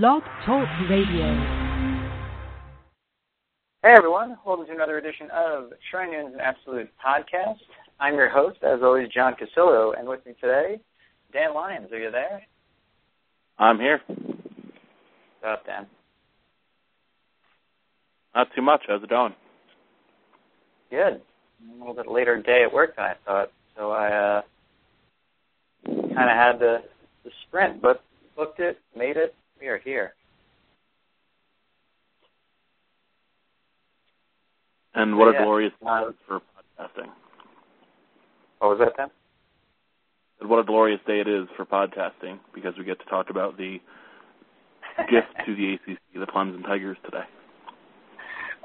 Blog Talk Radio. Hey everyone, welcome to another edition of Troy Nunes Is An Absolute Podcast. I'm your host, as always, John Cassillo, and with me today, Dan Lyons. Are you there? I'm here. What's up, Dan? Not too much. How's it going? Good. A little bit later day at work than I thought, so I uh, kind of had the, the sprint, but booked it, made it. We are here. And what Yeah. a glorious day for podcasting. What was that, Dan? And what a glorious day it is for podcasting because we get to talk about the gift to the ACC, the Clemson Tigers today.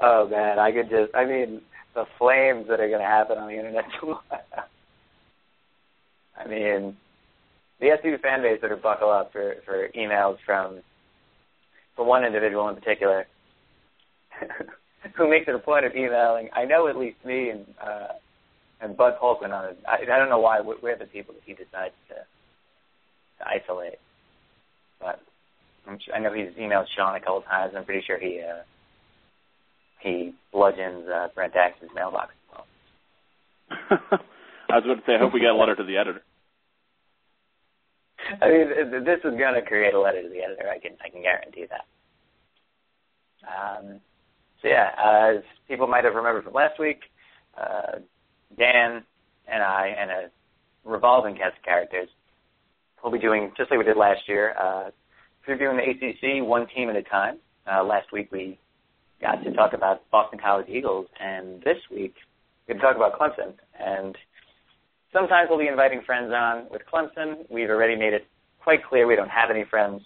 Oh man, I could just—I mean, the flames that are going to happen on the internet. I mean, the SU fan base better buckle up for for emails from for one individual in particular who makes it a point of emailing. I know at least me and uh, and Bud Poliquin on it. I, I don't know why we're the people that he decides to, to isolate, but I'm, su- I know he's emailed Sean a couple times. I'm pretty sure he. Uh, he bludgeons uh, Brent Axe's mailbox as well. I was going to say, I hope we get a letter to the editor. I mean, this is going to create a letter to the editor. I can I can guarantee that. Um, so yeah, uh, as people might have remembered from last week, uh, Dan and I and a revolving cast of characters will be doing just like we did last year, uh, previewing the ACC one team at a time. Uh, last week we got to talk about Boston College Eagles, and this week we talk about Clemson. And sometimes we'll be inviting friends on with Clemson. We've already made it quite clear we don't have any friends,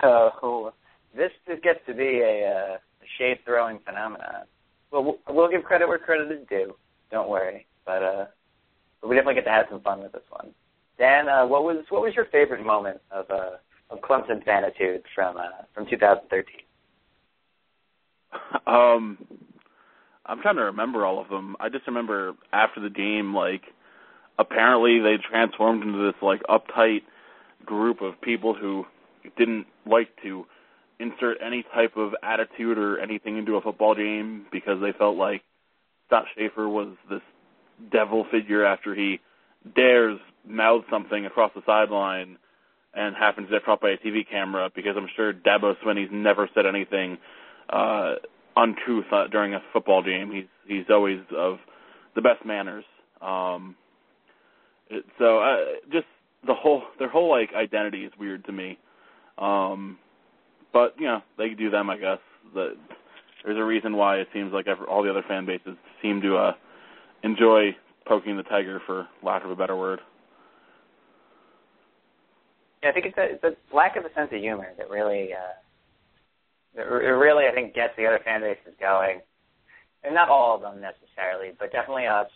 so this gets to be a, uh, a shade throwing phenomenon. Well, we'll we'll give credit where credit is due. Don't worry, but uh, but we definitely get to have some fun with this one. Dan, uh, what was what was your favorite moment of uh, of Clemson fanitude from uh, from 2013? Um, I'm trying to remember all of them. I just remember after the game, like apparently they transformed into this like uptight group of people who didn't like to insert any type of attitude or anything into a football game because they felt like Scott Shafer was this devil figure after he dares mouth something across the sideline and happens to get caught by a TV camera because I'm sure Dabo Swinney's never said anything uh uncouth uh, during a football game. He's he's always of the best manners. Um so uh, just the whole their whole like identity is weird to me. Um but you know, they do them I guess. The, there's a reason why it seems like every, all the other fan bases seem to uh enjoy poking the tiger for lack of a better word. Yeah, I think it's it's a lack of a sense of humor that really, uh, that re- really, I think, gets the other fan bases going. And not all of them necessarily, but definitely us,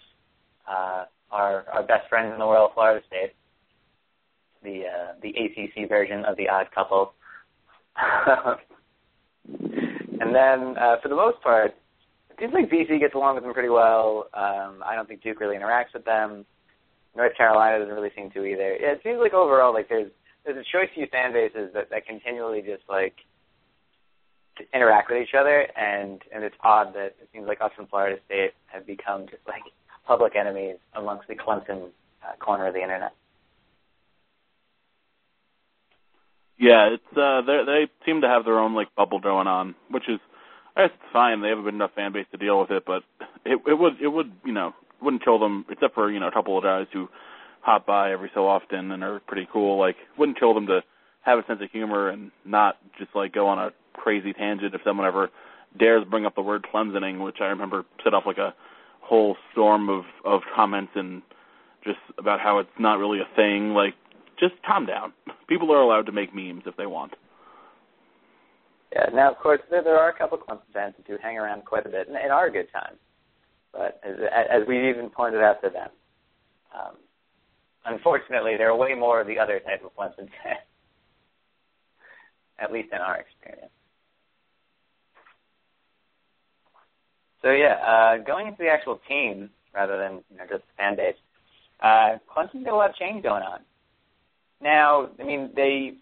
uh, our our best friends in the world, Florida State, the uh, the ACC version of the Odd Couple. and then, uh, for the most part, it seems like BC gets along with them pretty well. Um, I don't think Duke really interacts with them. North Carolina doesn't really seem to either. Yeah, it seems like overall, like there's there's a choice few fan bases that, that continually just like interact with each other, and and it's odd that it seems like us from Florida State have become just like public enemies amongst the Clemson uh, corner of the internet. Yeah, it's uh they seem to have their own like bubble going on, which is I guess it's fine. They have a big enough fan base to deal with it, but it it would it would you know wouldn't kill them except for you know a couple of guys who hop by every so often and are pretty cool. Like wouldn't kill them to have a sense of humor and not just like go on a crazy tangent if someone ever dares bring up the word Clemsoning, which I remember set off like a whole storm of of comments and just about how it's not really a thing. Like just calm down. People are allowed to make memes if they want. Yeah. Now, of course, there, there are a couple of Clemson fans who hang around quite a bit and, and are a good time. But as, as we even pointed out to them, um, unfortunately, there are way more of the other type of Clemson fans, at least in our experience. So yeah, uh, going into the actual team rather than you know just the fan base, uh, Clemson's got a lot of change going on. Now, I mean, they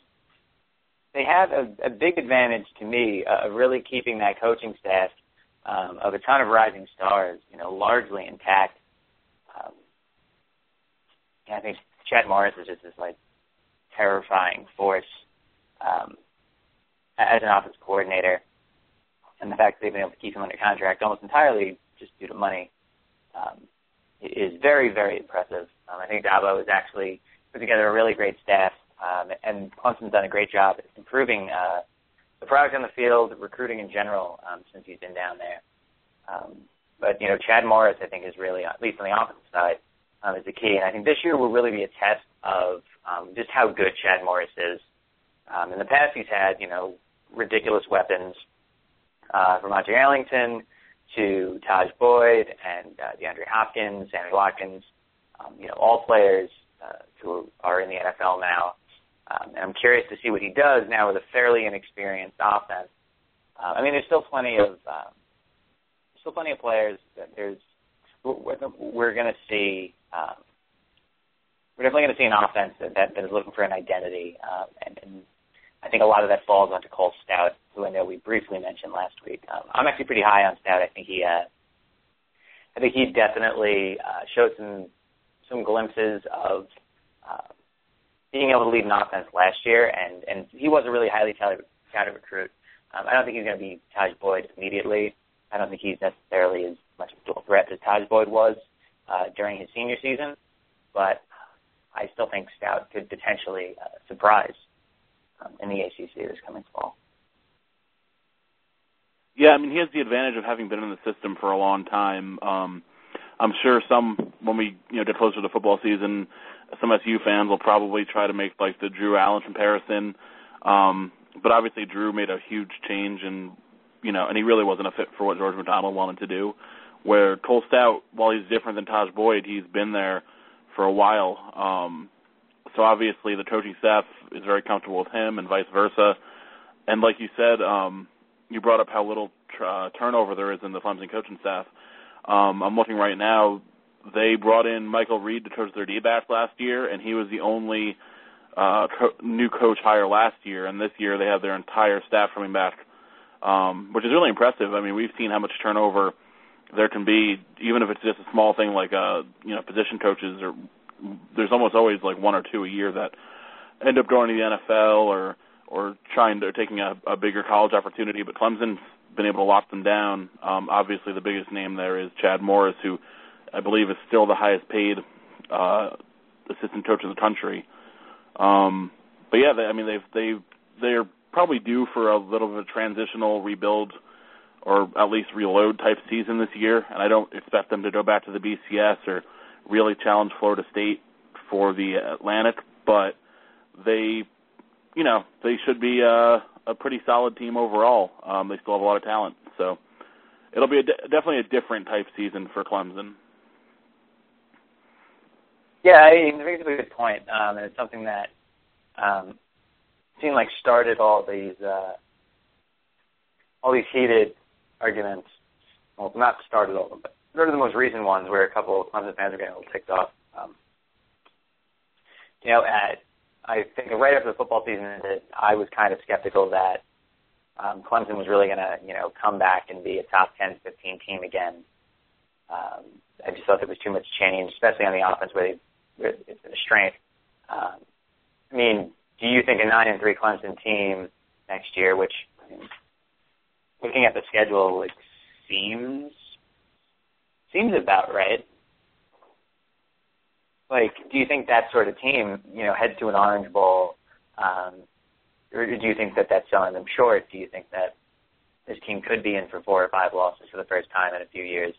they have a, a big advantage to me uh, of really keeping that coaching staff um, of a ton of rising stars, you know, largely intact. Um, I think Chad Morris is just this like terrifying force um, as an office coordinator, and the fact that they've been able to keep him under contract almost entirely just due to money um, is very, very impressive. Um, I think Dabo has actually put together a really great staff, um, and Clemson's done a great job improving uh, the product on the field, recruiting in general, um, since he's been down there. Um, but you know, Chad Morris, I think, is really, at least on the offensive side, um, is the key. And I think this year will really be a test of um, just how good Chad Morris is. Um, in the past, he's had you know ridiculous weapons uh, from Andre Ellington to Tajh Boyd and uh, DeAndre Hopkins, Sammy Watkins, um, you know, all players uh, who are in the NFL now. Um, and I'm curious to see what he does now with a fairly inexperienced offense. Uh, I mean, there's still plenty of uh, still plenty of players. That there's we're, we're going to see. Um, we're definitely going to see an offense that, that, that is looking for an identity, um, and, and I think a lot of that falls onto Cole Stoudt, who I know we briefly mentioned last week. Um, I'm actually pretty high on Stoudt. I think he, uh, I think he definitely uh, showed some some glimpses of uh, being able to lead an offense last year, and and he was a really highly touted, touted recruit. Um, I don't think he's going to be Tajh Boyd immediately. I don't think he's necessarily as much of a dual threat as Tajh Boyd was uh, during his senior season, but I still think Stoudt could potentially uh, surprise um, in the ACC this coming fall. Yeah, I mean, he has the advantage of having been in the system for a long time. Um, I'm sure some, when we you know get closer to football season, some SU fans will probably try to make like the Drew Allen comparison. Um, but obviously, Drew made a huge change, and you know, and he really wasn't a fit for what George McDonald wanted to do. Where Cole Stoudt, while he's different than Tajh Boyd, he's been there for a while. Um, so obviously the coaching staff is very comfortable with him and vice versa. And like you said, um, you brought up how little uh, turnover there is in the Clemson coaching staff. Um, I'm looking right now. They brought in Michael Reed to coach their D-backs last year, and he was the only uh, co- new coach hire last year. And this year they have their entire staff coming back, um, which is really impressive. I mean, we've seen how much turnover there can be, even if it's just a small thing like uh, you know position coaches or there's almost always like one or two a year that end up going to the NFL or or trying to taking a, a bigger college opportunity. But Clemson's been able to lock them down. Um, obviously, the biggest name there is Chad Morris, who I believe is still the highest paid uh, assistant coach in the country. Um, but yeah, they, I mean they've they they're probably due for a little bit of a transitional rebuild or at least reload type season this year, and I don't expect them to go back to the BCS or really challenge Florida State for the Atlantic, but they, you know, they should be a, a pretty solid team overall. Um, they still have a lot of talent, so it'll be a, definitely a different type season for Clemson. Yeah, I mean, it's a good point, um, and it's something that um, seemed like started all these uh, all these heated arguments. Well, not started all of them, but those are the most recent ones where a couple of Clemson fans are getting a little ticked off. Um, you know, at I think right after the football season ended, I was kind of skeptical that um, Clemson was really going to, you know, come back and be a top 10, 15 team again. Um, I just thought there was too much change, especially on the offense where they, it's a strength. Um, I mean, do you think a nine and three Clemson team next year, which I mean, looking at the schedule, it seems seems about right. Like, do you think that sort of team, you know, heads to an Orange Bowl, um, or do you think that that's selling them short? Do you think that this team could be in for four or five losses for the first time in a few years?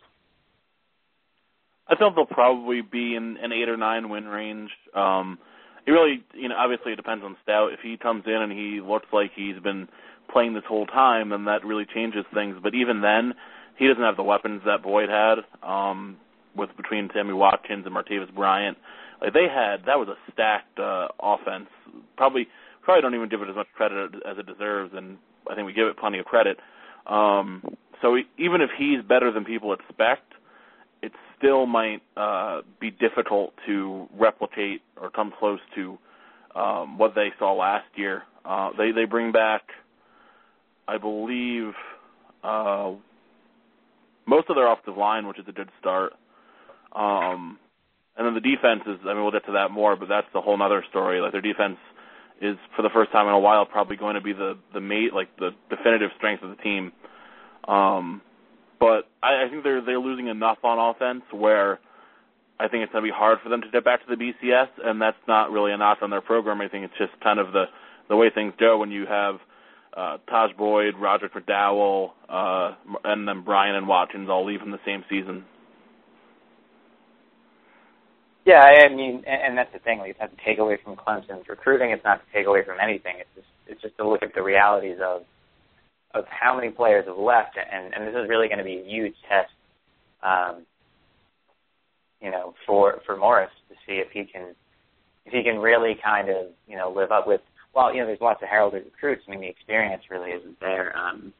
I think they'll probably be in an eight or nine win range. Um, he really, you know, obviously it depends on Stoudt. If he comes in and he looks like he's been playing this whole time, then that really changes things. But even then, he doesn't have the weapons that Boyd had. Um, with between Sammy Watkins and Martavis Bryant, like they had that was a stacked uh, offense. Probably, probably don't even give it as much credit as it deserves, and I think we give it plenty of credit. Um, so even if he's better than people expect, it still might uh, be difficult to replicate or come close to um, what they saw last year. Uh, they they bring back, I believe, uh, most of their offensive line, which is a good start. Um, and then the defense is, I mean, we'll get to that more, but that's a whole other story. Like their defense is, for the first time in a while, probably going to be the the mate, like the definitive strength of the team. Um, but I, I think they're they're losing enough on offense where I think it's going to be hard for them to get back to the BCS, and that's not really a knock on their program. I think it's just kind of the the way things go when you have uh, Tajh Boyd, Roderick McDowell, uh, and then Bryant and Watkins all leave in the same season. Yeah, I mean, and, and that's the thing. Like, it's not to take away from Clemson's recruiting. It's not to take away from anything. It's just it's just to look at the realities of of how many players have left, and and this is really going to be a huge test, um, you know, for for Morris to see if he can if he can really kind of you know live up with. Well, you know, there's lots of heralded recruits. I mean, the experience really isn't there. Um,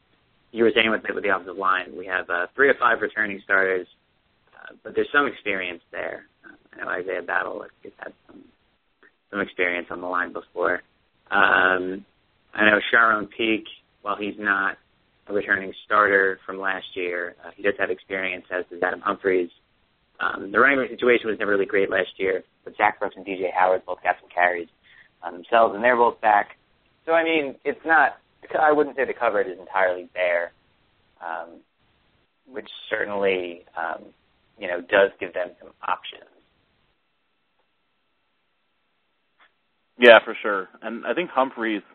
you were saying with with the offensive line, we have uh, three or five returning starters, uh, but there's some experience there. Uh, I know Isaiah Battle has had some some experience on the line before. Um, I know Charone Peake while he's not a returning starter from last year, uh, he does have experience, as does Adam Humphries. Um, the running situation was never really great last year, but Zac Brooks and DJ Howard both got some carries um, themselves, and they're both back. So, I mean, it's not, I wouldn't say the cupboard is entirely bare, um, which certainly, um, you know, does give them some options. Yeah, for sure. And I think Humphries –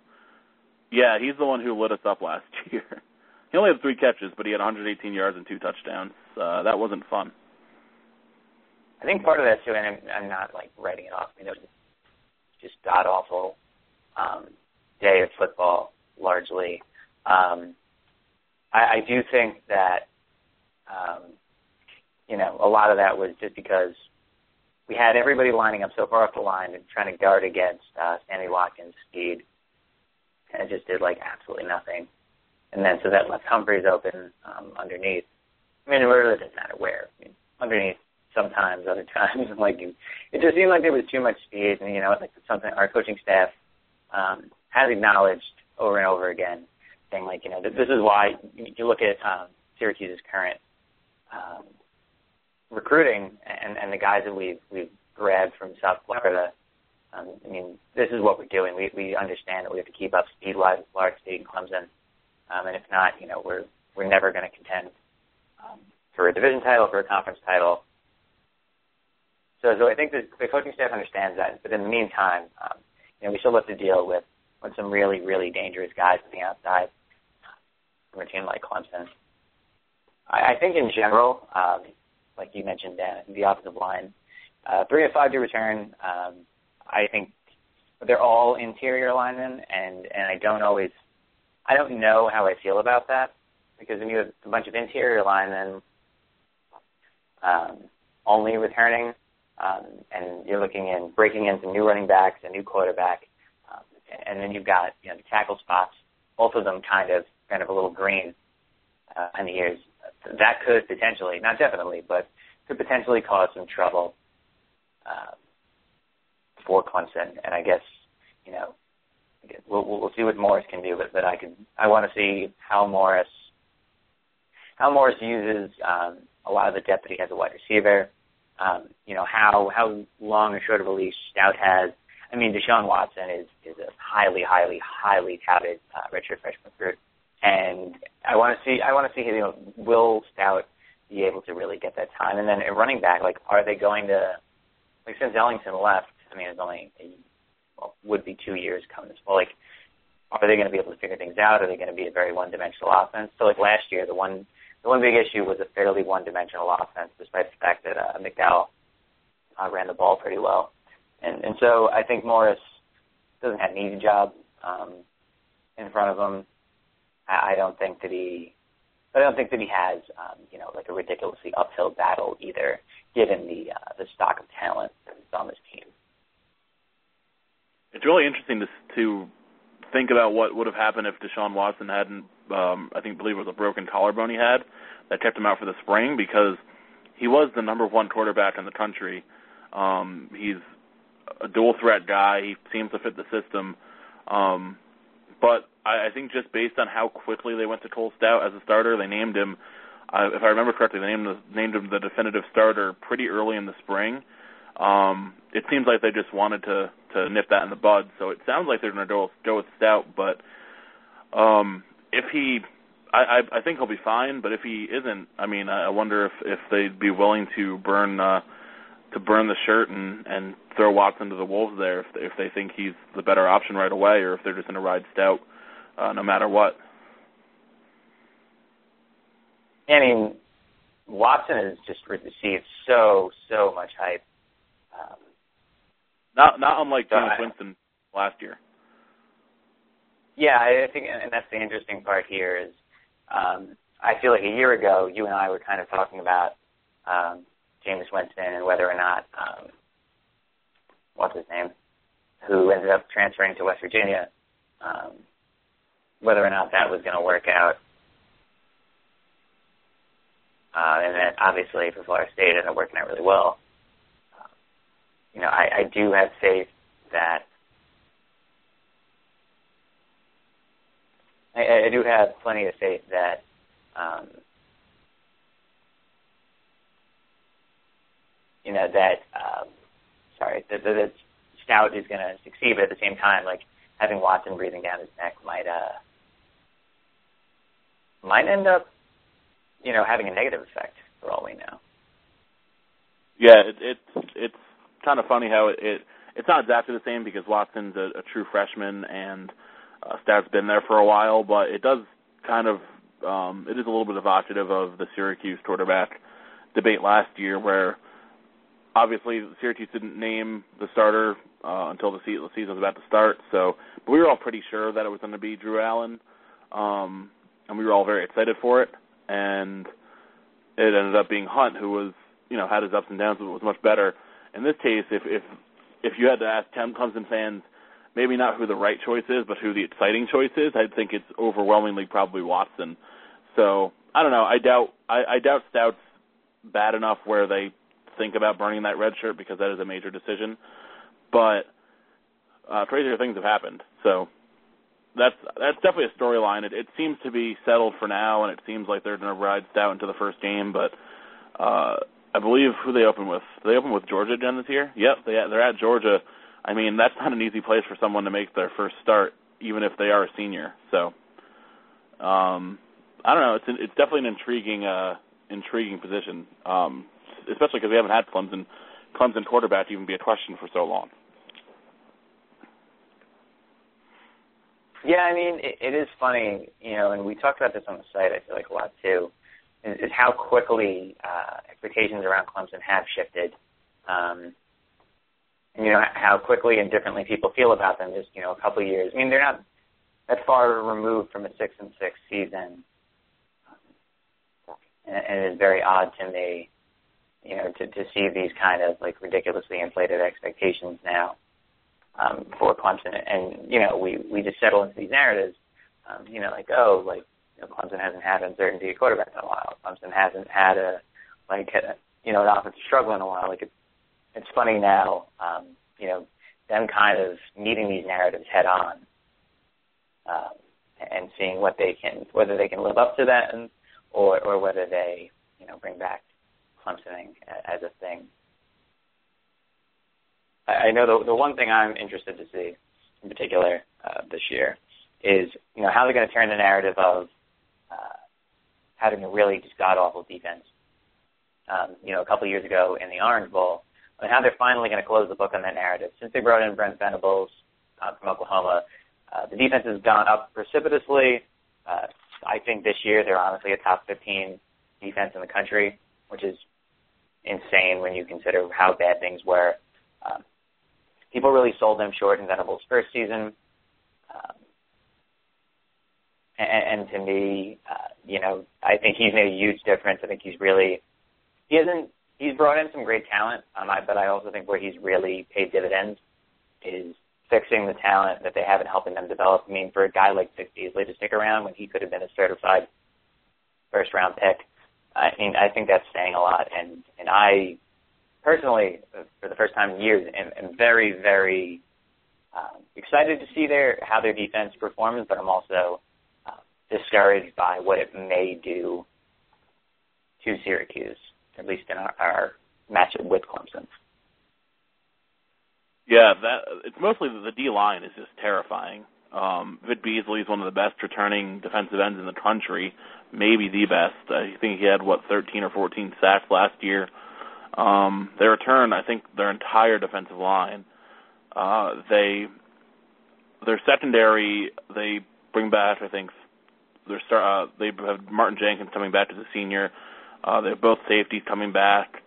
yeah, he's the one who lit us up last year. He only had three catches, but he had 118 yards and two touchdowns. Uh, that wasn't fun. I think part of that too, and I'm, I'm not like writing it off. You know, just god awful um, day of football, largely. Um, I, I do think that um, you know a lot of that was just because we had everybody lining up so far off the line and trying to guard against uh, Sammy Watkins' speed and it just did like absolutely nothing. And then so that left Humphries open um, underneath. I mean, it really doesn't matter where. I mean, underneath sometimes, other times, like it just seemed like there was too much speed, and you know, like something our coaching staff um, has acknowledged over and over again, saying like, you know, this is why you look at um, Syracuse's current um, recruiting and, and the guys that we've we've grabbed from South Florida um, I mean, this is what we're doing. We we understand that we have to keep up speed wise with Florida State and Clemson, um, and if not, you know, we're we're never going to contend um, for a division title, for a conference title. So, so I think the, the coaching staff understands that. But in the meantime, um, you know, we still have to deal with with some really really dangerous guys on the outside from a team like Clemson. I, I think in general, um, like you mentioned, Dan, the offensive line, uh, three to five to return. Um, I think they're all interior linemen, and and I don't always, I don't know how I feel about that because when you have a bunch of interior linemen um, only returning, um, and you're looking in breaking into new running backs, a new quarterback, um, and then you've got you know the tackle spots, both of them kind of kind of a little green uh, in the ears. That could potentially, not definitely, but could potentially cause some trouble. Uh, for Clemson, and I guess you know we'll we'll see what Morris can do, but but I could I want to see how Morris how Morris uses um, a lot of the depth that he has a wide receiver. Um, you know how how long or short of a leash Stoudt has. I mean, Deshaun Watson is is a highly highly highly touted uh, redshirt freshman recruit, and I want to see I want to see you know will Stoudt be able to really get that time, and then a running back like are they going to like since Ellington left, I mean, it's only a, well, would be two years coming as well. Like, are they going to be able to figure things out? Are they going to be a very one-dimensional offense? So, like last year, the one the one big issue was a fairly one-dimensional offense, despite the fact that uh, McDowell uh, ran the ball pretty well. and and so I think Morris doesn't have an easy job um, in front of him. I, I don't think that he, but I don't think that he has, um, you know, like a ridiculously uphill battle either, given the uh, the stock of talent that's on this team. It's really interesting to to think about what would have happened if Deshaun Watson hadn't, um, I think, believe it was a broken collarbone he had that kept him out for the spring because he was the number one quarterback in the country. Um, he's a dual threat guy. He seems to fit the system. Um, but I, I think just based on how quickly they went to Cole Stoudt as a starter, they named him. Uh, if I remember correctly, they named the, named him the definitive starter pretty early in the spring. Um, it seems like they just wanted to to nip that in the bud. So it sounds like they're going to go with Stoudt. But um, if he, I, I I think he'll be fine. But if he isn't, I mean, I wonder if if they'd be willing to burn uh, to burn the shirt and and throw Watson to the wolves there if if they think he's the better option right away, or if they're just going to ride Stoudt uh, no matter what. I mean, Watson has just received so so much hype. Um, not not unlike Jameis Winston last year. Yeah, I think, and that's the interesting part here is, um, I feel like a year ago, you and I were kind of talking about um, Jameis Winston and whether or not um, what's his name, who ended up transferring to West Virginia, um, whether or not that was going to work out. Uh, and then obviously for Florida State, it ended up working out really well. Uh, you know, I, I do have faith that I, I do have plenty of faith that um, you know that um, sorry that, that, that Stoudt is going to succeed, but at the same time, like having Watson breathing down his neck might uh might end up you know having a negative effect for all we know. Yeah, it, it's it's kind of funny how it, it it's not exactly the same because Watson's a, a true freshman and uh, Stoudt's been there for a while, but it does kind of um, it is a little bit evocative of the Syracuse quarterback debate last year, where obviously Syracuse didn't name the starter uh, until the, se- the season was about to start. So, but we were all pretty sure that it was going to be Drew Allen, um, and we were all very excited for it. And it ended up being Hunt, who was you know had his ups and downs, but was much better. In this case, if if if you had to ask Clemson fans, maybe not who the right choice is, but who the exciting choice is, I'd think it's overwhelmingly probably Watson. So I don't know. I doubt I, I doubt Stoudt's bad enough where they think about burning that red shirt because that is a major decision. But uh, crazier things have happened. So that's that's definitely a storyline. It, it seems to be settled for now, and it seems like they're going to ride Stoudt into the first game. But uh, I believe who they open with. They open with Georgia again this year? Yep, they they're at Georgia. I mean, that's not an easy place for someone to make their first start, even if they are a senior. So, um, I don't know. It's an, it's definitely an intriguing uh, intriguing position. Um, especially because we haven't had Clemson Clemson quarterback even be a question for so long. Yeah, I mean, it, it is funny, you know, and we talked about this on the site. I feel like a lot too, is, how quickly uh, expectations around Clemson have shifted. Um, you know how quickly and differently people feel about them. Just you know, a couple of years. I mean, they're not that far removed from a six and six season, and, and it is very odd to me you know, to, to see these kind of like ridiculously inflated expectations now um, for Clemson. And, you know, we, we just settle into these narratives, um, you know, like, oh, like, you know, Clemson hasn't had uncertainty at quarterback in a while. Clemson hasn't had a, like, a, you know, an offensive struggle in a while. Like, it's, it's funny now, um, you know, them kind of meeting these narratives head on um, and seeing what they can, whether they can live up to that and, or, or whether they, you know, bring back Clemsoning as a thing. I know the the one thing I'm interested to see in particular uh, this year is you know how they're going to turn the narrative of uh, having a really just god awful defense. Um, you know, a couple years ago in the Orange Bowl, and how they're finally going to close the book on that narrative. Since they brought in Brent Venables uh, from Oklahoma, uh, the defense has gone up precipitously. Uh, I think this year they're honestly a top 15 defense in the country, which is insane when you consider how bad things were. Um, people really sold them short in Venables' first season. Um, and, and to me, uh, you know, I think he's made a huge difference. I think he's really he hasn't he's brought in some great talent, um, I, but I also think where he's really paid dividends is fixing the talent that they have and helping them develop. I mean, for a guy like Vic Beasley to stick around when he could have been a certified first round pick, I mean, I think that's saying a lot. And and I personally, for the first time in years, am, am very very uh, excited to see their how their defense performs, but I'm also uh, discouraged by what it may do to Syracuse, at least in our, our matchup with Clemson. Yeah, that it's mostly the D line is just terrifying. Um, Vic Beasley is one of the best returning defensive ends in the country, maybe the best. I think he had what 13 or 14 sacks last year. Um, they return, I think, their entire defensive line. Uh, they their secondary they bring back, I think, their start. Uh, they have Martin Jenkins coming back as a senior. Uh, they have both safeties coming back.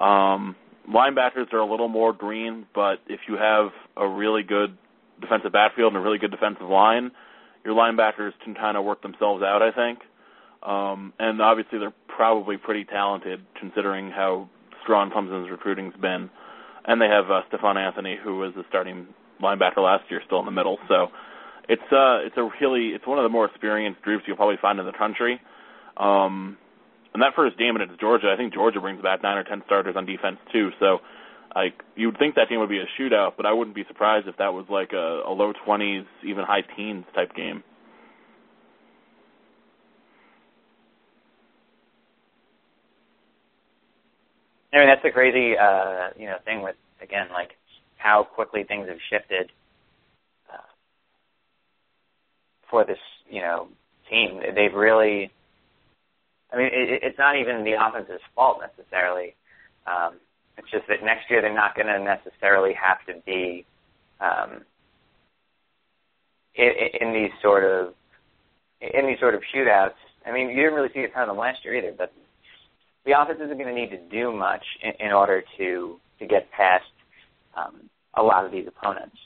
Um, linebackers are a little more green, but if you have a really good defensive backfield and a really good defensive line, your linebackers can kind of work themselves out, I think. Um, and obviously, they're probably pretty talented considering how strong Clemson's recruiting's been. And they have uh, Stephone Anthony, who was the starting linebacker last year, still in the middle. So it's uh, it's a really it's one of the more experienced groups you'll probably find in the country. Um, and that first game against Georgia, I think Georgia brings back nine or ten starters on defense too. So, like you'd think that game would be a shootout, but I wouldn't be surprised if that was like a, a low twenties, even high teens type game. I mean, that's the crazy, uh, you know, thing with again, like how quickly things have shifted uh, for this, you know, team. They've really I mean, it, it's not even the offense's fault necessarily. Um, it's just that next year they're not going to necessarily have to be um, in, in these sort of in these sort of shootouts. I mean, you didn't really see a ton of them last year either, but the offense isn't going to need to do much in, in order to to get past um, a lot of these opponents.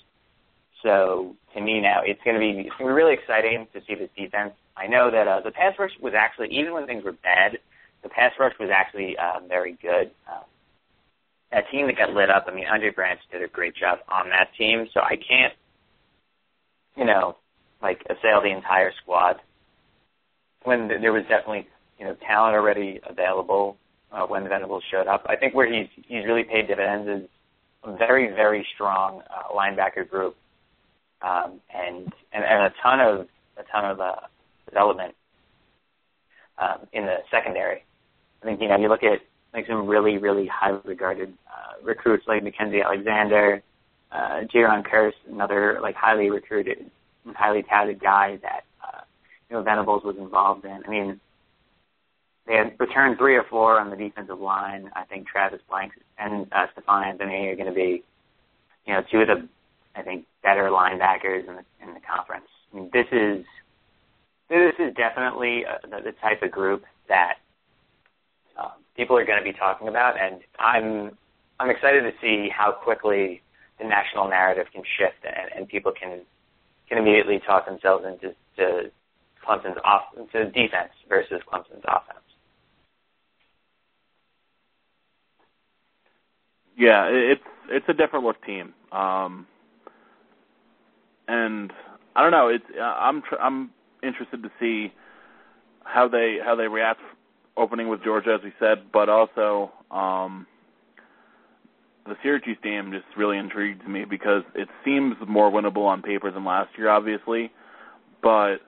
So to me now, it's going to be it's going to be really exciting to see this defense I know that uh, the pass rush was actually, even when things were bad, the pass rush was actually uh, very good. Uh, that team that got lit up, I mean, Andre Branch did a great job on that team, so I can't, you know, like assail the entire squad. When there was definitely, you know, talent already available uh, when Venables showed up. I think where he's he's really paid dividends is a very very strong uh, linebacker group, um, and, and and a ton of a ton of uh, development um, in the secondary. I think you know you look at like some really really highly regarded uh, recruits like Mackensie Alexander, uh, Jayron Kearse, another like highly recruited, highly touted guy that uh, you know Venables was involved in. I mean, they had returned three or four on the defensive line. I think Travis Blanks and uh, Stephone Anthony are going to be, you know, two of the I think better linebackers in the in the conference. I mean, this is this is definitely uh, the, type of group that uh, people are going to be talking about, and I'm I'm excited to see how quickly the national narrative can shift, and, and people can can immediately talk themselves into to Clemson's off defense versus Clemson's offense. Yeah, it's it's a different look team, um, and I don't know. It's I'm I'm interested to see how they how they react opening with Georgia, as we said, but also um, the Syracuse game just really intrigues me because it seems more winnable on paper than last year, obviously. But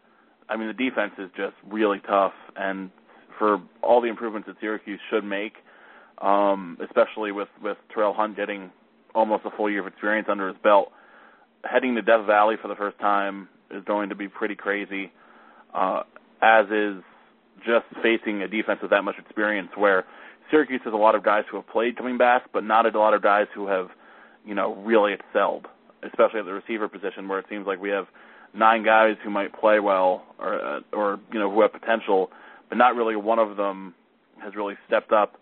I mean, the defense is just really tough, and for all the improvements that Syracuse should make, um, especially with with Terrell Hunt getting almost a full year of experience under his belt, heading to Death Valley for the first time is going to be pretty crazy uh, as is just facing a defense with that much experience where Syracuse has a lot of guys who have played coming back, but not a lot of guys who have, you know, really excelled, especially at the receiver position where it seems like we have nine guys who might play well or uh, or you know who have potential, but not really one of them has really stepped up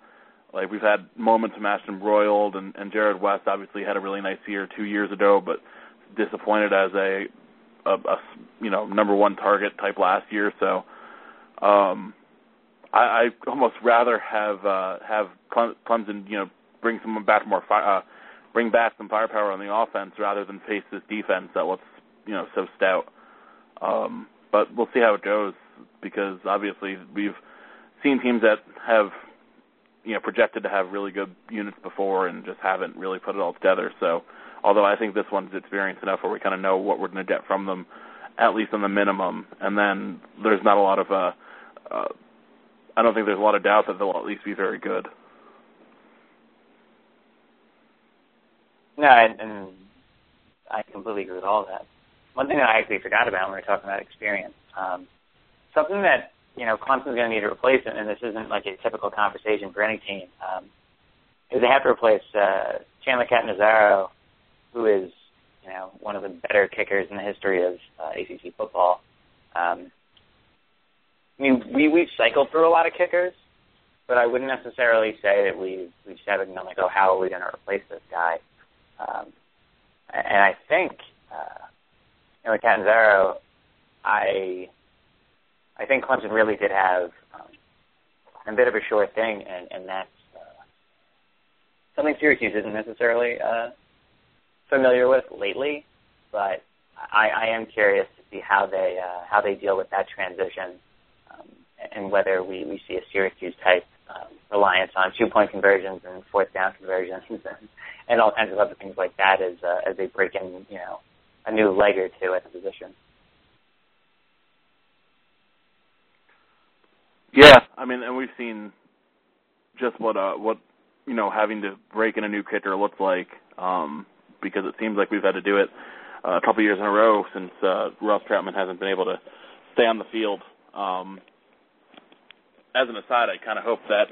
Like we've had moments from Ashton Broyld and, and Jarrod West. Obviously, had a really nice year two years ago, but disappointed as a, a, a you know number one target type last year. So um, I, I almost rather have uh, have Clemson you know bring some back more fire, uh, bring back some firepower on the offense rather than face this defense that looks you know so stout. Um, but we'll see how it goes because obviously we've seen teams that have you know projected to have really good units before and just haven't really put it all together. So although I think this one's experienced enough where we kind of know what we're going to get from them at least on the minimum, and then there's not a lot of uh, uh I don't think there's a lot of doubt that they'll at least be very good. No, and, and I completely agree with all that. One thing that I actually forgot about when we were talking about experience, um, something that you know Clemson's going to need to replace, and this isn't like a typical conversation for any team, um, is they have to replace uh, Chandler Catanzaro, who is you know one of the better kickers in the history of uh, ACC football. Um, I mean, we we've cycled through a lot of kickers, but I wouldn't necessarily say that we we just haven't been like, oh, how are we going to replace this guy? Um, and I think, uh, you know, with Catanzaro, I I think Clemson really did have um, a bit of a sure thing, and, and that's uh, something Syracuse isn't necessarily uh, familiar with lately. But I, I am curious to see how they uh, how they deal with that transition and whether we, we see a Syracuse type um, reliance on two point conversions and fourth down conversions and, and all kinds of other things like that as uh, as they break in you know a new leg or two at the position. Yeah, I mean, and we've seen just what uh what you know having to break in a new kicker looks like um because it seems like we've had to do it uh, a couple years in a row since uh Ross Krautman hasn't been able to stay on the field. Um as an aside, I kind of hope that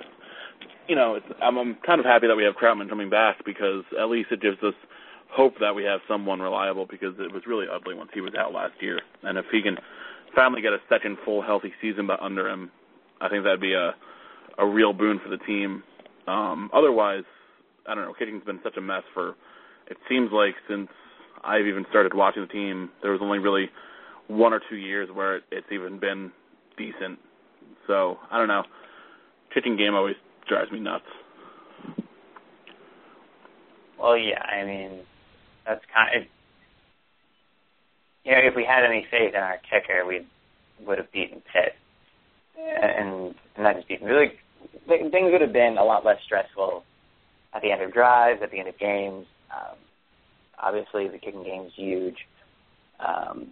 you know it's, I'm, I'm kind of happy that we have Trautman coming back because at least it gives us hope that we have someone reliable because it was really ugly once he was out last year, and if he can finally get a second full healthy season but under him, I think that'd be a a real boon for the team. Um, otherwise, I don't know. Kicking's been such a mess for. It seems like since I've even started watching the team, there was only really one or two years where it's even been decent. So I don't know. Kicking game always drives me nuts. Well, yeah, I mean, that's kind of, you know, if we had any faith in our kicker, we would have beaten Pitt, and, and not just beaten. Really, things would have been a lot less stressful at the end of drives, at the end of games. Um, obviously, the kicking game is huge, um,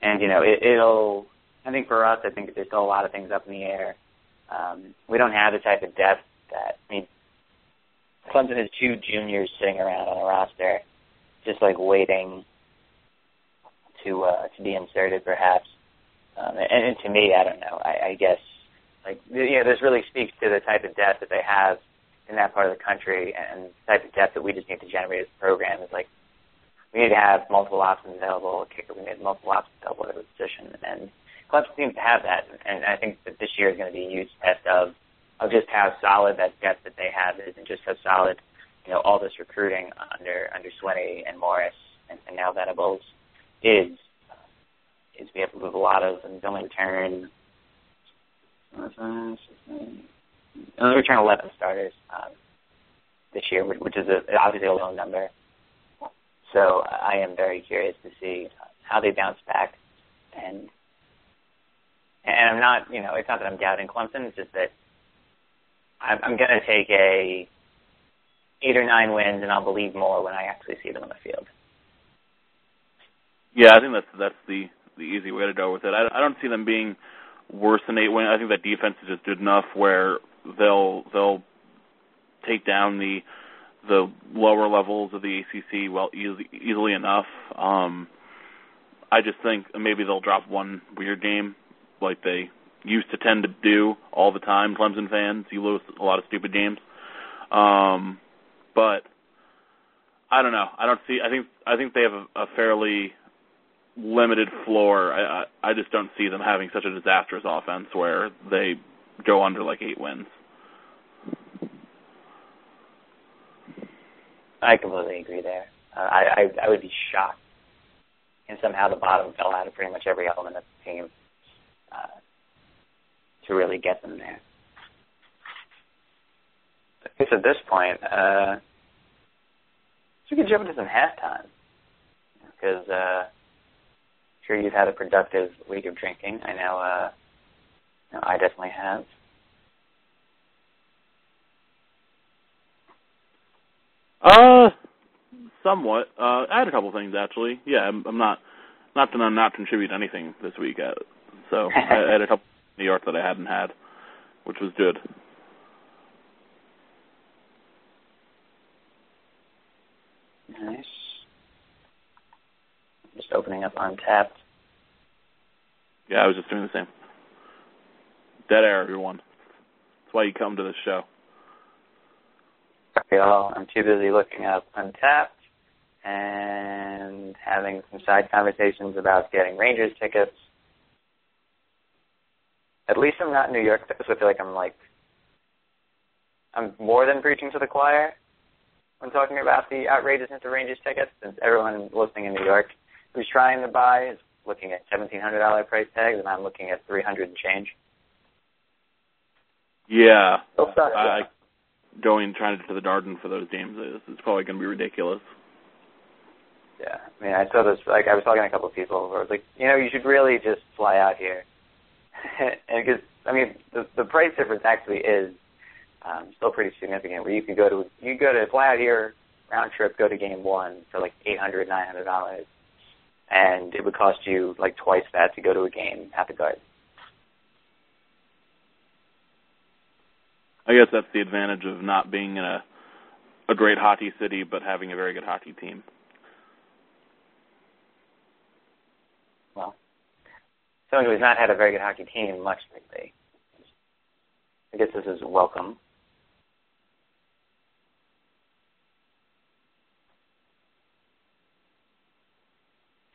and you know, it, it'll I think for us, I think there's still a lot of things up in the air. Um, we don't have the type of depth that I mean. Clemson has two juniors sitting around on the roster, just like waiting to uh, to be inserted, perhaps. Um, and, and to me, I don't know. I, I guess like you know, this really speaks to the type of depth that they have in that part of the country, and the type of depth that we just need to generate as a program. Is like we need to have multiple options available. Kicker, we need multiple options available at every position, and Clemson seems to have that, and I think that this year is going to be a huge test of of just how solid that depth that they have is, and just how solid you know all this recruiting under under Swinney and Morris and, and now Venables is is we have to a lot of and only return only return 11 starters um, this year, which is a, obviously a low number. So I am very curious to see how they bounce back and and I'm not, you know, it's not that I'm doubting Clemson. It's just that I'm, I'm going to take a eight or nine wins, and I'll believe more when I actually see them on the field. Yeah, I think that's that's the the easy way to go with it. I, I don't see them being worse than eight wins. I think that defense is just good enough where they'll they'll take down the the lower levels of the ACC well easily easily enough. Um, I just think maybe they'll drop one weird game like they used to tend to do all the time. Clemson fans, you lose a lot of stupid games. Um, but I don't know. I don't see. I think I think they have a, a fairly limited floor. I, I I just don't see them having such a disastrous offense where they go under like eight wins. I completely agree there. Uh, I, I I would be shocked, and somehow the bottom fell out of pretty much every element of the team uh, to really get them there. I guess at this point, uh, we could jump into some halftime because uh, I'm sure you've had a productive week of drinking. I know, uh, you know I definitely have. Uh, somewhat. Uh, I had a couple things actually. Yeah, I'm, I'm not not I'm not contribute anything this week. At, so I, I had a couple in New York that I hadn't had, which was good. Nice. Just opening up Untappd. Yeah, I was just doing the same. Dead air, everyone. That's why you come to this show. Sorry, y'all. I'm too busy looking up Untappd and having some side conversations about getting Rangers tickets. At least I'm not in New York, so I feel like I'm like I'm more than preaching to the choir when talking about the outrageousness of Rangers tickets, since everyone listening in New York who's trying to buy is looking at seventeen hundred dollar price tags, and I'm looking at three hundred and change. Yeah. I, going trying to to the Garden for those games is it's probably going to be ridiculous. Yeah, I mean, I saw this. Like, I was talking to a couple of people I was like, you know, you should really just fly out here, and because I mean, the the price difference actually is um, still pretty significant. Where you could go to you go to fly out here round trip, go to game one for like eight hundred, nine hundred dollars, and it would cost you like twice that to go to a game at the Garden. I guess that's the advantage of not being in a a great hockey city, but having a very good hockey team. Well, someone who has not had a very good hockey team much lately. I guess this is welcome.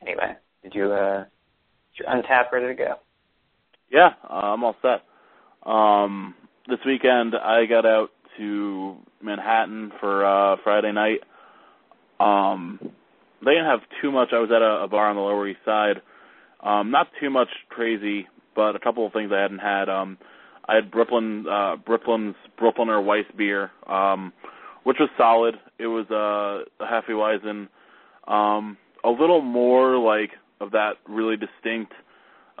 Anyway, did you uh, did you untap ready to go? Yeah, uh, I'm all set. Um, this weekend I got out to Manhattan for uh Friday night. Um they didn't have too much. I was at a, a bar on the Lower East Side. Um not too much crazy, but a couple of things I hadn't had. Um I had Brooklyn uh Brooklyn's Brooklyner Weisse beer, um, which was solid. It was uh a Hefeweizen. Um a little more like of that really distinct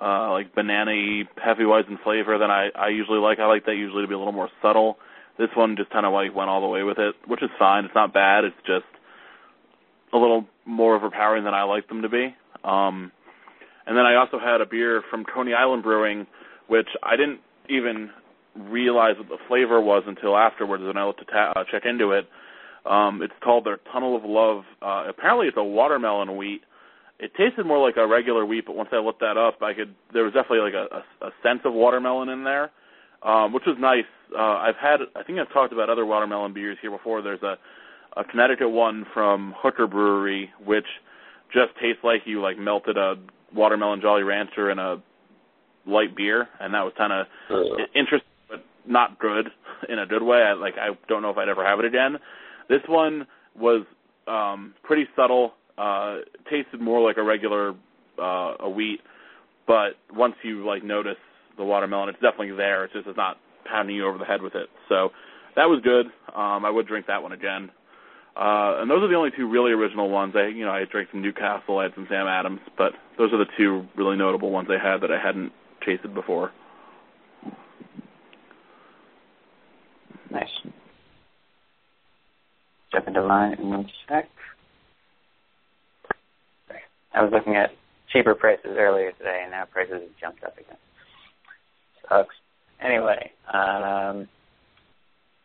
uh like banana-y Hefeweizen flavor than I I usually like. I like that usually to be a little more subtle. This one just kind of like went all the way with it, which is fine. It's not bad. It's just a little more overpowering than I like them to be. Um and then I also had a beer from Coney Island Brewing, which I didn't even realize what the flavor was until afterwards when I looked to ta- uh, check into it. Um, it's called their Tunnel of Love. Uh, apparently, it's a watermelon wheat. It tasted more like a regular wheat, but once I looked that up, I could. There was definitely like a, a, a sense of watermelon in there, um, which was nice. Uh, I've had. I think I've talked about other watermelon beers here before. There's a, a Connecticut one from Hooker Brewery, which just tastes like you like melted a watermelon Jolly Rancher in a light beer, and that was kind of interesting, but not good in a good way. I, like I don't know if I'd ever have it again. This one was um, pretty subtle. Uh, tasted more like a regular uh, a wheat, but once you like notice the watermelon, it's definitely there. It's just it's not pounding you over the head with it. So that was good. Um, I would drink that one again. Uh, and those are the only two really original ones. I, you know, I drank some Newcastle, I had some Sam Adams, but those are the two really notable ones I had that I hadn't tasted before. Nice. Step into mine in one sec. I was looking at cheaper prices earlier today, and now prices have jumped up again. Sucks. Anyway, um,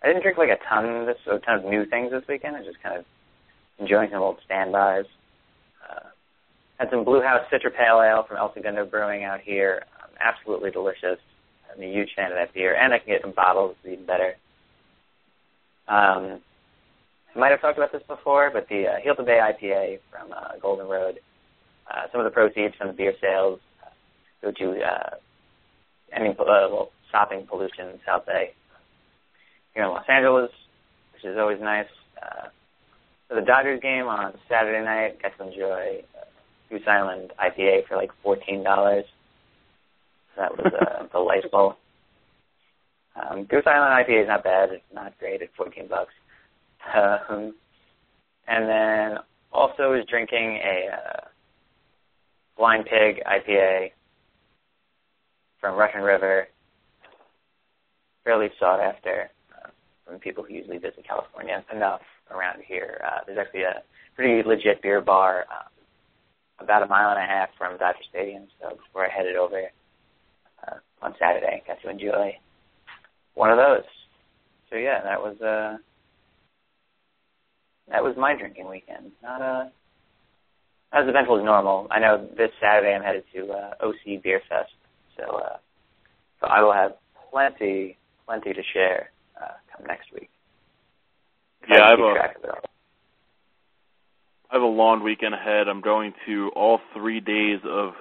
I didn't drink like a ton of this, a ton of new things this weekend. I was just kind of enjoying some old standbys. Uh, had some Blue House Citra Pale Ale from El Segundo Brewing out here. Um, absolutely delicious. I'm a huge fan of that beer, and I can get some bottles, even better. Um, I might have talked about this before, but the uh, Heal the Bay IPA from uh, Golden Road, uh, some of the proceeds from the beer sales go to uh, ending uh, well, stopping pollution in South Bay here in Los Angeles, which is always nice. Uh, for the Dodgers game on Saturday night, got to enjoy uh, Goose Island IPA for like fourteen dollars. So that was uh, delightful. Um, Goose Island IPA is not bad. It's not great at fourteen bucks. Um, and then also was drinking a uh, Blind Pig IPA from Russian River. Fairly sought after uh, from people who usually visit California enough around here. Uh, there's actually a pretty legit beer bar uh, about a mile and a half from Dodger Stadium. So before I headed over uh, on Saturday, got to enjoy one of those. So yeah, that was uh, that was my drinking weekend. Not uh, not as eventful as normal. I know this Saturday I'm headed to uh, OC Beer Fest, so uh, so I will have plenty plenty to share uh, come next week. Yeah, I have keep a of it all. I have a long weekend ahead. I'm going to all three days of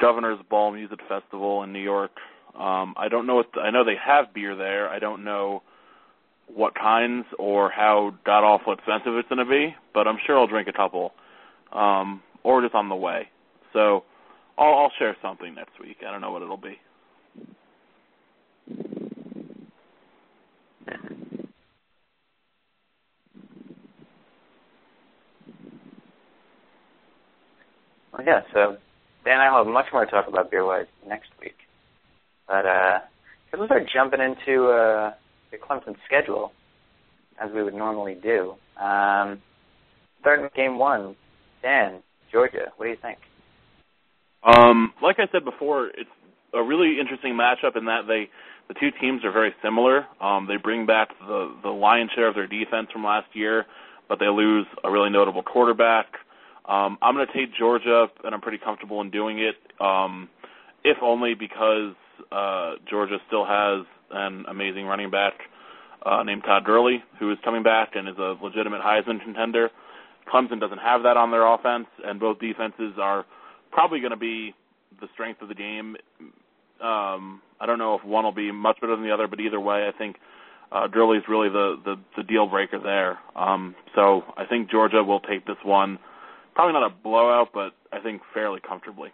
Governor's Ball Music Festival in New York. Um, I don't know what the, I know they have beer there. I don't know what kinds or how god awful expensive it's going to be, but I'm sure I'll drink a couple, um, or just on the way. So I'll, I'll share something next week. I don't know what it'll be. Well, yeah, so Dan and I will have much more to talk about beer wise next week. But uh let's start jumping into uh the Clemson schedule as we would normally do. Um starting with game one, Dan, Georgia, what do you think? Um, like I said before, it's a really interesting matchup in that they the two teams are very similar. Um, they bring back the the lion's share of their defense from last year, but they lose a really notable quarterback. Um, I'm going to take Georgia, and I'm pretty comfortable in doing it, um, if only because uh, Georgia still has an amazing running back uh, named Todd Gurley, who is coming back and is a legitimate Heisman contender. Clemson doesn't have that on their offense, and both defenses are probably going to be the strength of the game. Um, I don't know if one will be much better than the other, but either way, I think uh, Gurley's really the, the the deal breaker there. Um, so I think Georgia will take this one. Probably not a blowout, but I think fairly comfortably.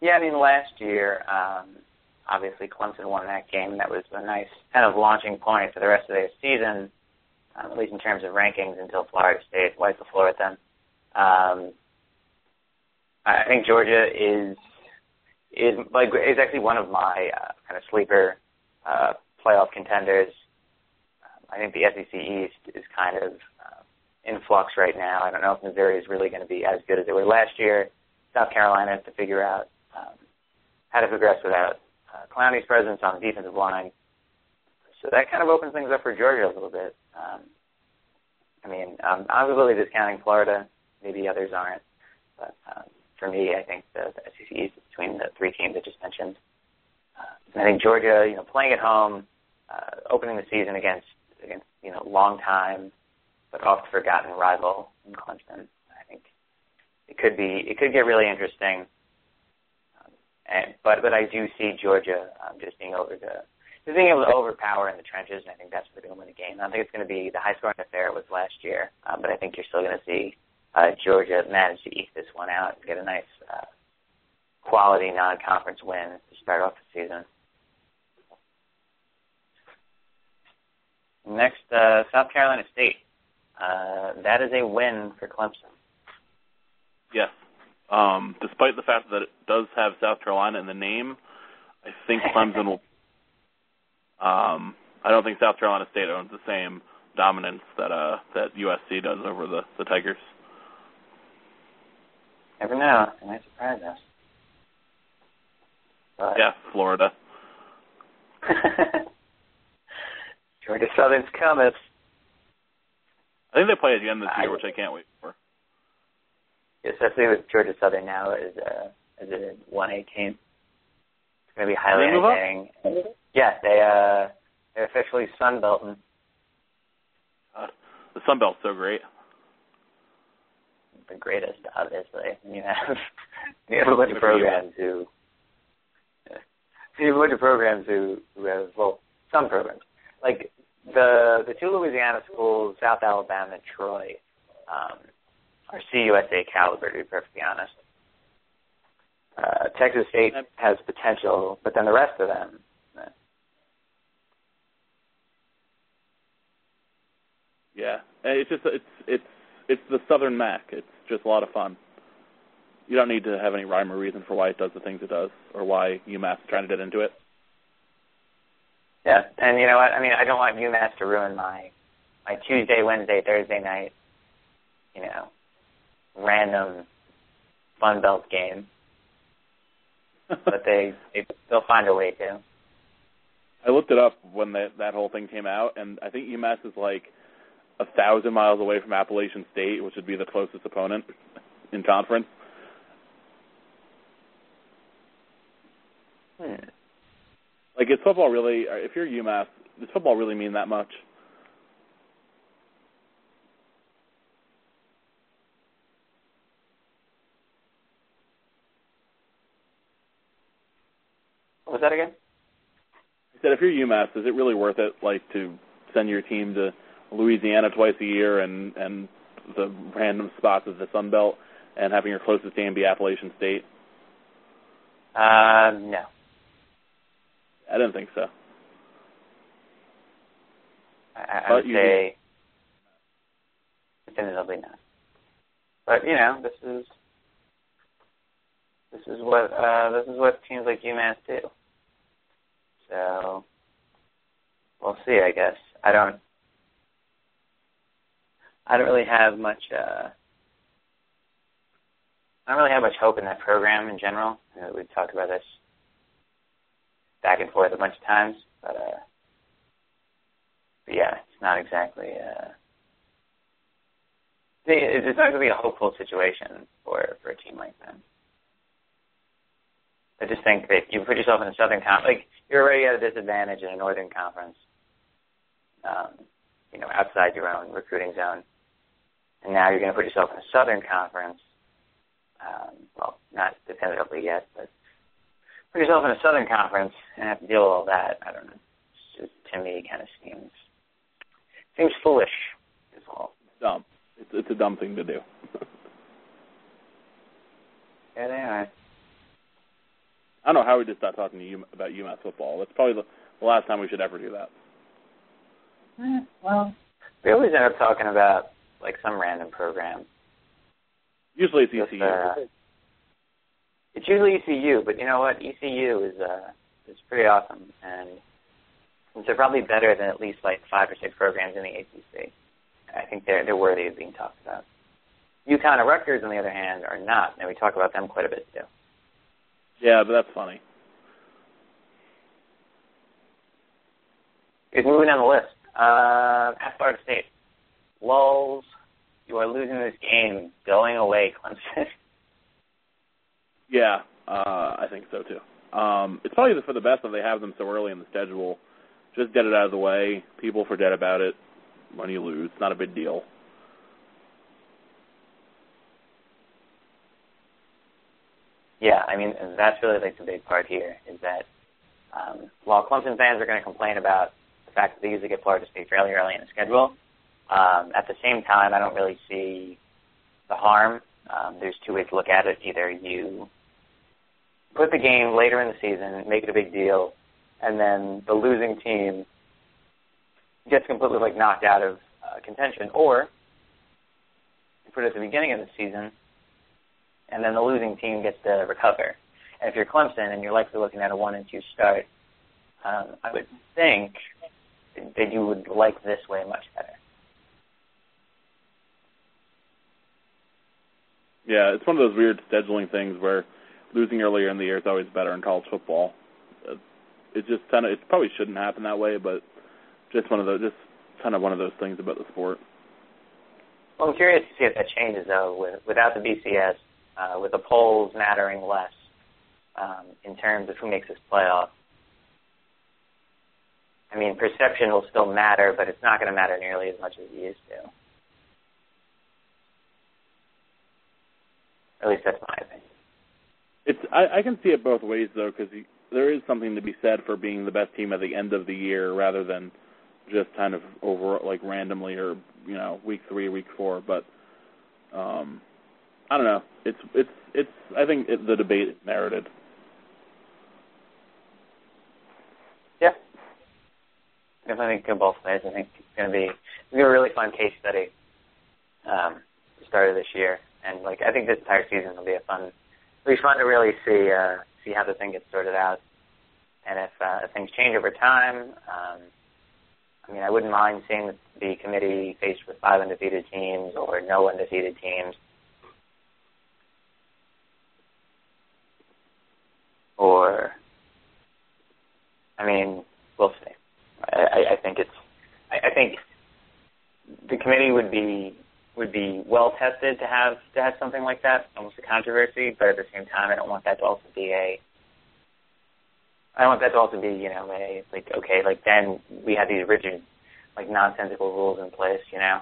Yeah, I mean last year, um obviously Clemson won that game. That was a nice kind of launching point for the rest of their season, at least in terms of rankings until Florida State wiped the floor with them. Um I think Georgia is is like is actually one of my uh, kind of sleeper uh, playoff contenders. Um, I think the SEC East is kind of uh, in flux right now. I don't know if Missouri is really going to be as good as they were last year. South Carolina has to figure out um, how to progress without uh, Clowney's presence on the defensive line. So that kind of opens things up for Georgia a little bit. Um, I mean, um, I'm really discounting Florida. Maybe others aren't, but um, for me, I think the, the SEC is between the three teams I just mentioned. Uh, I think Georgia, you know, playing at home, uh, opening the season against against you know long time but oft forgotten rival in Clemson. I think it could be it could get really interesting. Um, and but but I do see Georgia um, just being over the just being able to overpower in the trenches, and I think that's what's going to win the game. I don't think it's going to be the high scoring affair it was last year, um, but I think you're still going to see uh, Georgia manage to eke this one out and get a nice uh, quality non-conference win to start off the season. Next, uh, South Carolina State. Uh, that is a win for Clemson. Yes. Um, despite the fact that it does have South Carolina in the name, I think Clemson will. Um, I don't think South Carolina State owns the same dominance that uh, that USC does over the the Tigers. Never know. They might surprise us. But Yeah, Florida. Georgia Southern's coming. I think they play at the end of this I- year, which I can't wait for. Especially with Georgia Southern now as a as a one A team. It's gonna be highly they move up? entertaining. Yeah, they uh they're officially Sun Belton. Uh, the Sun Belt's so great. the greatest, obviously. You have you have a bunch of programs who you have a bunch of programs who who have well some programs like the the two Louisiana schools, South Alabama and Troy, um, are CUSA caliber. To be perfectly honest, uh, Texas State has potential, but then the rest of them. Yeah, and it's just it's it's it's the Southern MAC. It's just a lot of fun. You don't need to have any rhyme or reason for why it does the things it does, or why UMass is trying to get into it. Yeah, and you know what? I mean, I don't want UMass to ruin my my Tuesday, Wednesday, Thursday night, you know, random Fun Belt game. But they, they they'll find a way to. I looked it up when that that whole thing came out, and I think UMass is like a thousand miles away from Appalachian State, which would be the closest opponent in conference. Hmm. Like, is football really? If you're UMass, does football really mean that much? What was that again? I said, if you're UMass, is it really worth it, like, to send your team to Louisiana twice a year and and the random spots of the Sun Belt and having your closest game be Appalachian State? Um, no. I don't think so. I, I would say definitively not. But you know, this is this is what uh, this is what teams like UMass do. So we'll see. I guess I don't. I don't really have much. Uh, I don't really have much hope in that program in general. You know, we've talked about this back and forth a bunch of times, but, uh, but yeah, it's not exactly. Uh, it's not going to be a hopeful situation for for a team like them. I just think that you put yourself in a Southern Conference, like you're already at a disadvantage in a Northern Conference. Um, you know, outside your own recruiting zone, and now you're going to put yourself in a Southern Conference. Um, well, not definitively yet, but put yourself in a Southern Conference and have to deal with all that. I don't know. It's just, to me, kind of seems seems foolish. Is all. Dumb. It's it's a dumb thing to do. Yeah, are. I don't know how we just stopped talking to you about UMass football. That's probably the, the last time we should ever do that. Eh, well, we always end up talking about like some random program. Usually it's Just, ECU. uh, it's usually ECU, but you know what? ECU is uh is pretty awesome, and they're probably better than at least like five or six programs in the ACC. I think they're they're worthy of being talked about. UConn and Rutgers, on the other hand, are not, and we talk about them quite a bit too. Yeah, but that's funny. Is moving down the list. Uh, at Florida State, lulls. You are losing this game. Going away, Clemson. Yeah, uh, I think so too. Um, it's probably for the best that they have them so early in the schedule. Just get it out of the way. People forget about it when you lose. It's not a big deal. Yeah, I mean that's really like the big part here is that um, while Clemson fans are going to complain about the fact that they usually get Florida State fairly early in the schedule, um, at the same time I don't really see the harm. Um, there's two ways to look at it. Either you put the game later in the season, make it a big deal, and then the losing team gets completely like knocked out of uh, contention, or you put it at the beginning of the season and then the losing team gets to recover. And if you're Clemson and you're likely looking at a one and two start, um, I would think that you would like this way much better. Yeah, it's one of those weird scheduling things where losing earlier in the year is always better in college football. It just kind of it probably shouldn't happen that way, but just one of those just kind of one of those things about the sport. Well, I'm curious to see if that changes though, with, without the BCS, uh, with the polls mattering less um, in terms of who makes this playoff. I mean, perception will still matter, but it's not going to matter nearly as much as it used to. At least that's my opinion. It's I, I can see it both ways though, because there is something to be said for being the best team at the end of the year rather than just kind of over like randomly or you know week three, week four. But um, I don't know. It's it's it's. I think it, the debate is merited. Yeah, definitely think in both ways. I think it's going to be going to be a really fun case study. Um, start of this year, and like I think this entire season will be a fun. It'll be fun to really see uh, see how the thing gets sorted out, and if, uh, things change over time. Um, I mean, I wouldn't mind seeing the committee faced with five undefeated teams or no undefeated teams. Or, I mean, we'll see. I, I think it's, I, I think the committee would be would be well tested to have to have something like that, almost a controversy. But at the same time, I don't want that to also be a I don't want that to also be, you know, a like okay, like then we had these rigid, like nonsensical rules in place, you know.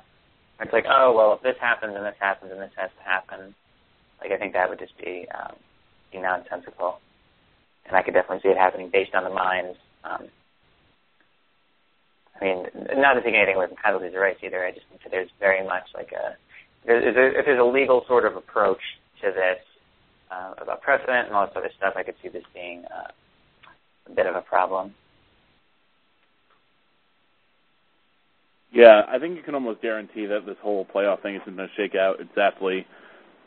It's like, oh well, if this happens and this happens and this has to happen, like I think that would just be um, be nonsensical, and I could definitely see it happening based on the minds. Um, I mean, not to take anything away from or rights either. I just think that there's very much like a if there's a legal sort of approach to this uh, about precedent and all this other stuff, I could see this being. Uh, a bit of a problem. Yeah, I think you can almost guarantee that this whole playoff thing isn't going to shake out exactly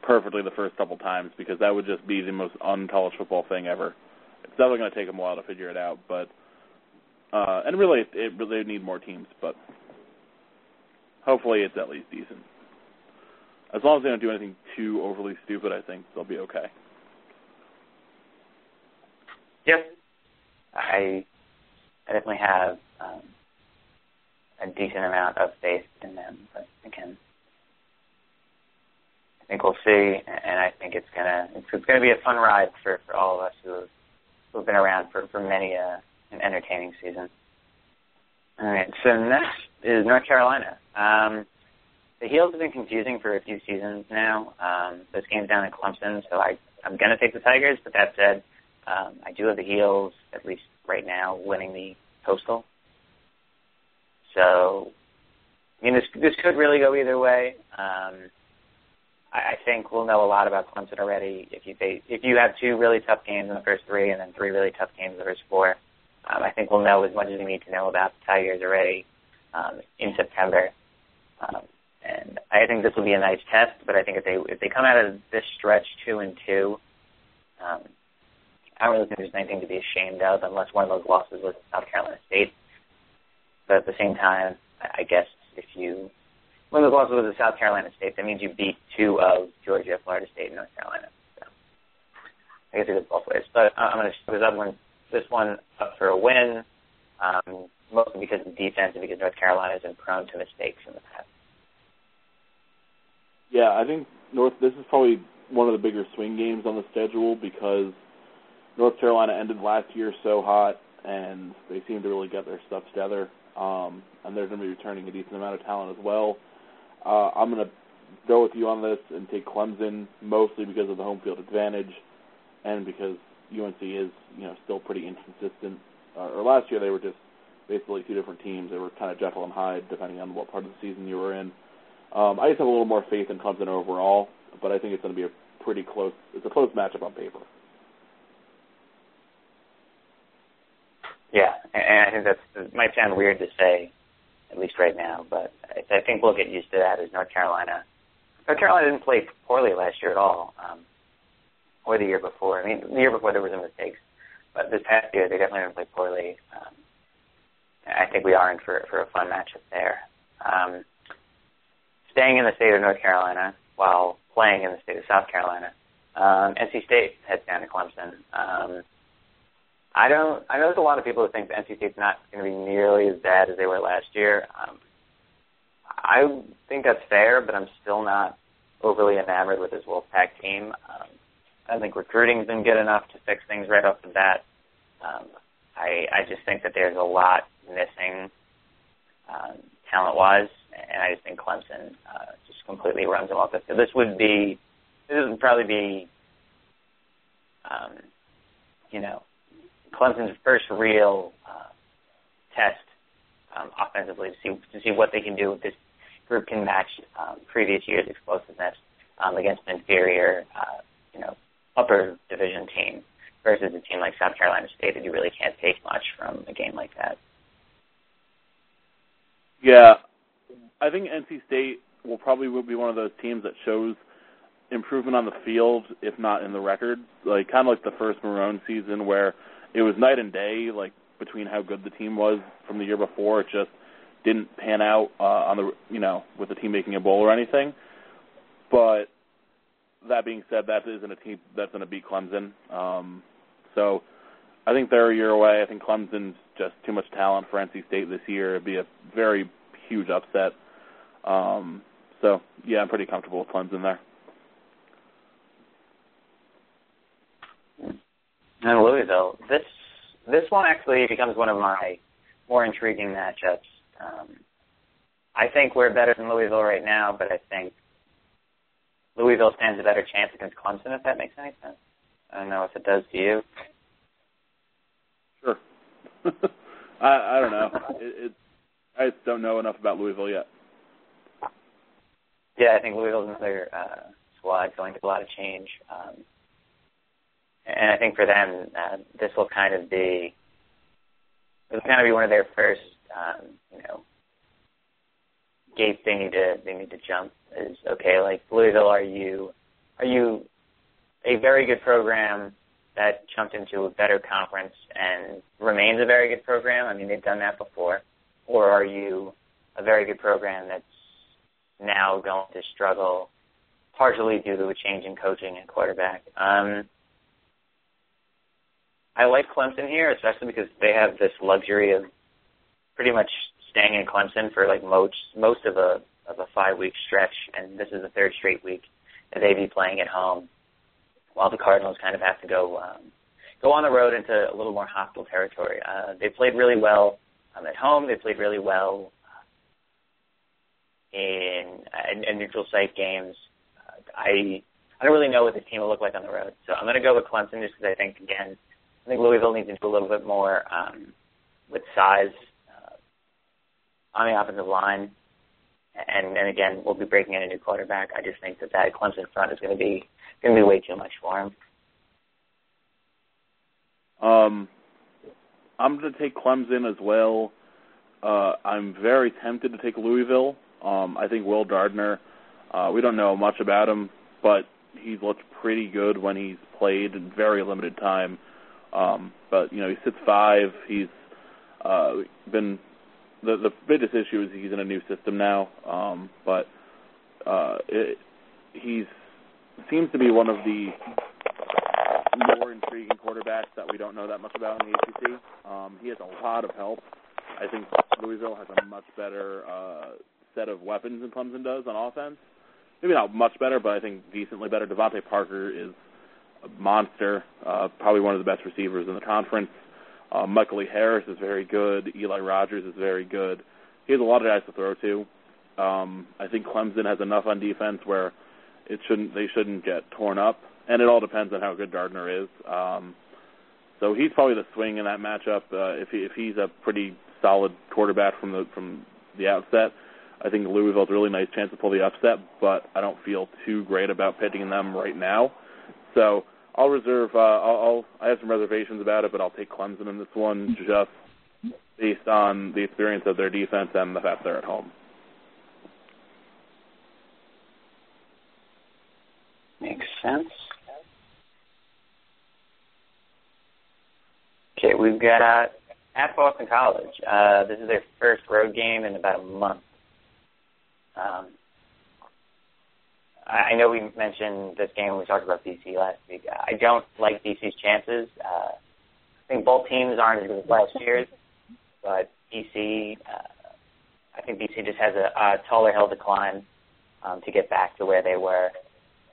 perfectly the first couple times because that would just be the most uncollege football thing ever. It's definitely going to take them a while to figure it out, but uh, and really, it really need more teams, but hopefully it's at least decent. As long as they don't do anything too overly stupid, I think they'll be okay. Yep. I, I definitely have um, a decent amount of faith in them. But again, I think we'll see, and I think it's gonna it's, it's gonna be a fun ride for, for all of us who have who've been around for for many uh, an entertaining season. All right, so next is North Carolina. Um, the Heels have been confusing for a few seasons now. Um, this game's down in Clemson, so I I'm gonna take the Tigers. But that said, um, I do have the Heels, at least right now, winning the Coastal. So, I mean, this this could really go either way. Um, I, think we'll know a lot about Clemson already if you face, if you have two really tough games in the first three and then three really tough games in the first four. Um, I think we'll know as much as we need to know about the Tigers already um, in September. Um, and I think this will be a nice test. But I think if they if they come out of this stretch two and two, um, I don't really think there's anything to be ashamed of unless one of those losses was South Carolina State. But at the same time, I guess if you of those losses was South Carolina State, that means you beat two of Georgia, Florida State, and North Carolina. So I guess it goes both ways. But uh, I'm going to this one this one up for a win, um, mostly because of defense and because North Carolina has been prone to mistakes in the past. Yeah, I think North. This is probably one of the bigger swing games on the schedule because North Carolina ended last year so hot, and they seem to really get their stuff together. Um, and they're going to be returning a decent amount of talent as well. Uh, I'm going to go with you on this and take Clemson mostly because of the home field advantage, and because UNC is you know still pretty inconsistent. Uh, or last year they were just basically two different teams. They were kind of Jekyll and Hyde depending on what part of the season you were in. Um, I just have a little more faith in Clemson overall, but I think it's going to be a pretty close. It's a close matchup on paper. Yeah, and I think that's it might sound weird to say, at least right now, but I, I think we'll get used to that as North Carolina. North Carolina didn't play poorly last year at all, um, or the year before. I mean, the year before there were some mistakes, but this past year they definitely didn't play poorly. Um, I think we are in for for a fun matchup there. Um, staying in the state of North Carolina while playing in the state of South Carolina, um, NC State heads down to Clemson. Um, I don't. I know there's a lot of people who think that NC State's not going to be nearly as bad as they were last year. Um, I think that's fair, but I'm still not overly enamored with this Wolfpack team. Um, I think recruiting's been good enough to fix things right off the bat. Um, I, I just think that there's a lot missing um, talent-wise, and I just think Clemson uh, just completely runs them off the. This would be, this would probably be, um, you know, Clemson's first real uh, test um, offensively to see to see what they can do if this group can match um, previous years' explosiveness um, against an inferior, uh, you know, upper division team versus a team like South Carolina State that you really can't take much from a game like that. Yeah, I think NC State will probably be one of those teams that shows improvement on the field, if not in the record. Like kind of like the first Marrone season, where it was night and day, like between how good the team was from the year before. It just didn't pan out uh, on the you know with the team making a bowl or anything. But that being said, that isn't a team that's going to beat Clemson. Um, so I think they're a year away. I think Clemson's just too much talent for NC State this year. It'd be a very huge upset. Um, so yeah, I'm pretty comfortable with Clemson there. And Louisville, this this one actually becomes one of my more intriguing matchups. Um, I think we're better than Louisville right now, but I think Louisville stands a better chance against Clemson, if that makes any sense. I don't know if it does to you. Sure. I I don't know. It, it I don't know enough about Louisville yet. Yeah, I think Louisville's another uh, squad going through a lot of change, um, and I think for them, uh, this will kind of be it'll kind of be one of their first, um, you know, gates they need to they need to jump. Is okay, like Louisville, are you are you a very good program that jumped into a better conference and remains a very good program? I mean, they've done that before or are you a very good program that's now going to struggle partially due to a change in coaching and quarterback? Um, I like Clemson here, especially because they have this luxury of pretty much staying in Clemson for like most most of a of a five week stretch, and this is the third straight week that they'd be playing at home, while the Cardinals kind of have to go um, go on the road into a little more hostile territory. Uh, they played really well um, at home, they played really well in, in, in neutral site games. Uh, I I don't really know what the team will look like on the road, so I'm going to go with Clemson just because I think again, I think Louisville needs to do a little bit more um, with size uh, on the offensive line, and and again, we'll be breaking in a new quarterback. I just think that that Clemson front is going to be going to be way too much for him. Um, I'm going to take Clemson as well. Uh, I'm very tempted to take Louisville. Um, I think Will Gardner. Uh, we don't know much about him, but he's looked pretty good when he's played in very limited time. Um, but you know, he sits five. He's uh, been the the biggest issue is he's in a new system now. Um, but uh, it, seems to be one of the more intriguing quarterbacks that we don't know that much about in the ACC. Um, he has a lot of help. I think Louisville has a much better uh, set of weapons than Clemson does on offense. Maybe not much better, but I think decently better. DeVante Parker is monster, uh, probably one of the best receivers in the conference. Uh, Michaelee Harris is very good. Eli Rogers is very good. He has a lot of guys to throw to. Um, I think Clemson has enough on defense where it shouldn't they shouldn't get torn up and it all depends on how good Gardner is. Um, so he's probably the swing in that matchup. Uh, if he, if he's a pretty solid quarterback from the from the outset, I think Louisville's a really nice chance to pull the upset. But I don't feel too great about pitching them right now. So I'll reserve. Uh, I'll, I'll I have some reservations about it, but I'll take Clemson in this one just based on the experience of their defense and the fact they're at home. Makes sense. Okay, we've got uh, at Boston College. Uh, this is their first road game in about a month. Um, I know we mentioned this game when we talked about BC last week. I don't like BC's chances. Uh, I think both teams aren't as good as last year's, but BC, uh, I think BC just has a, a taller hill to climb um, to get back to where they were.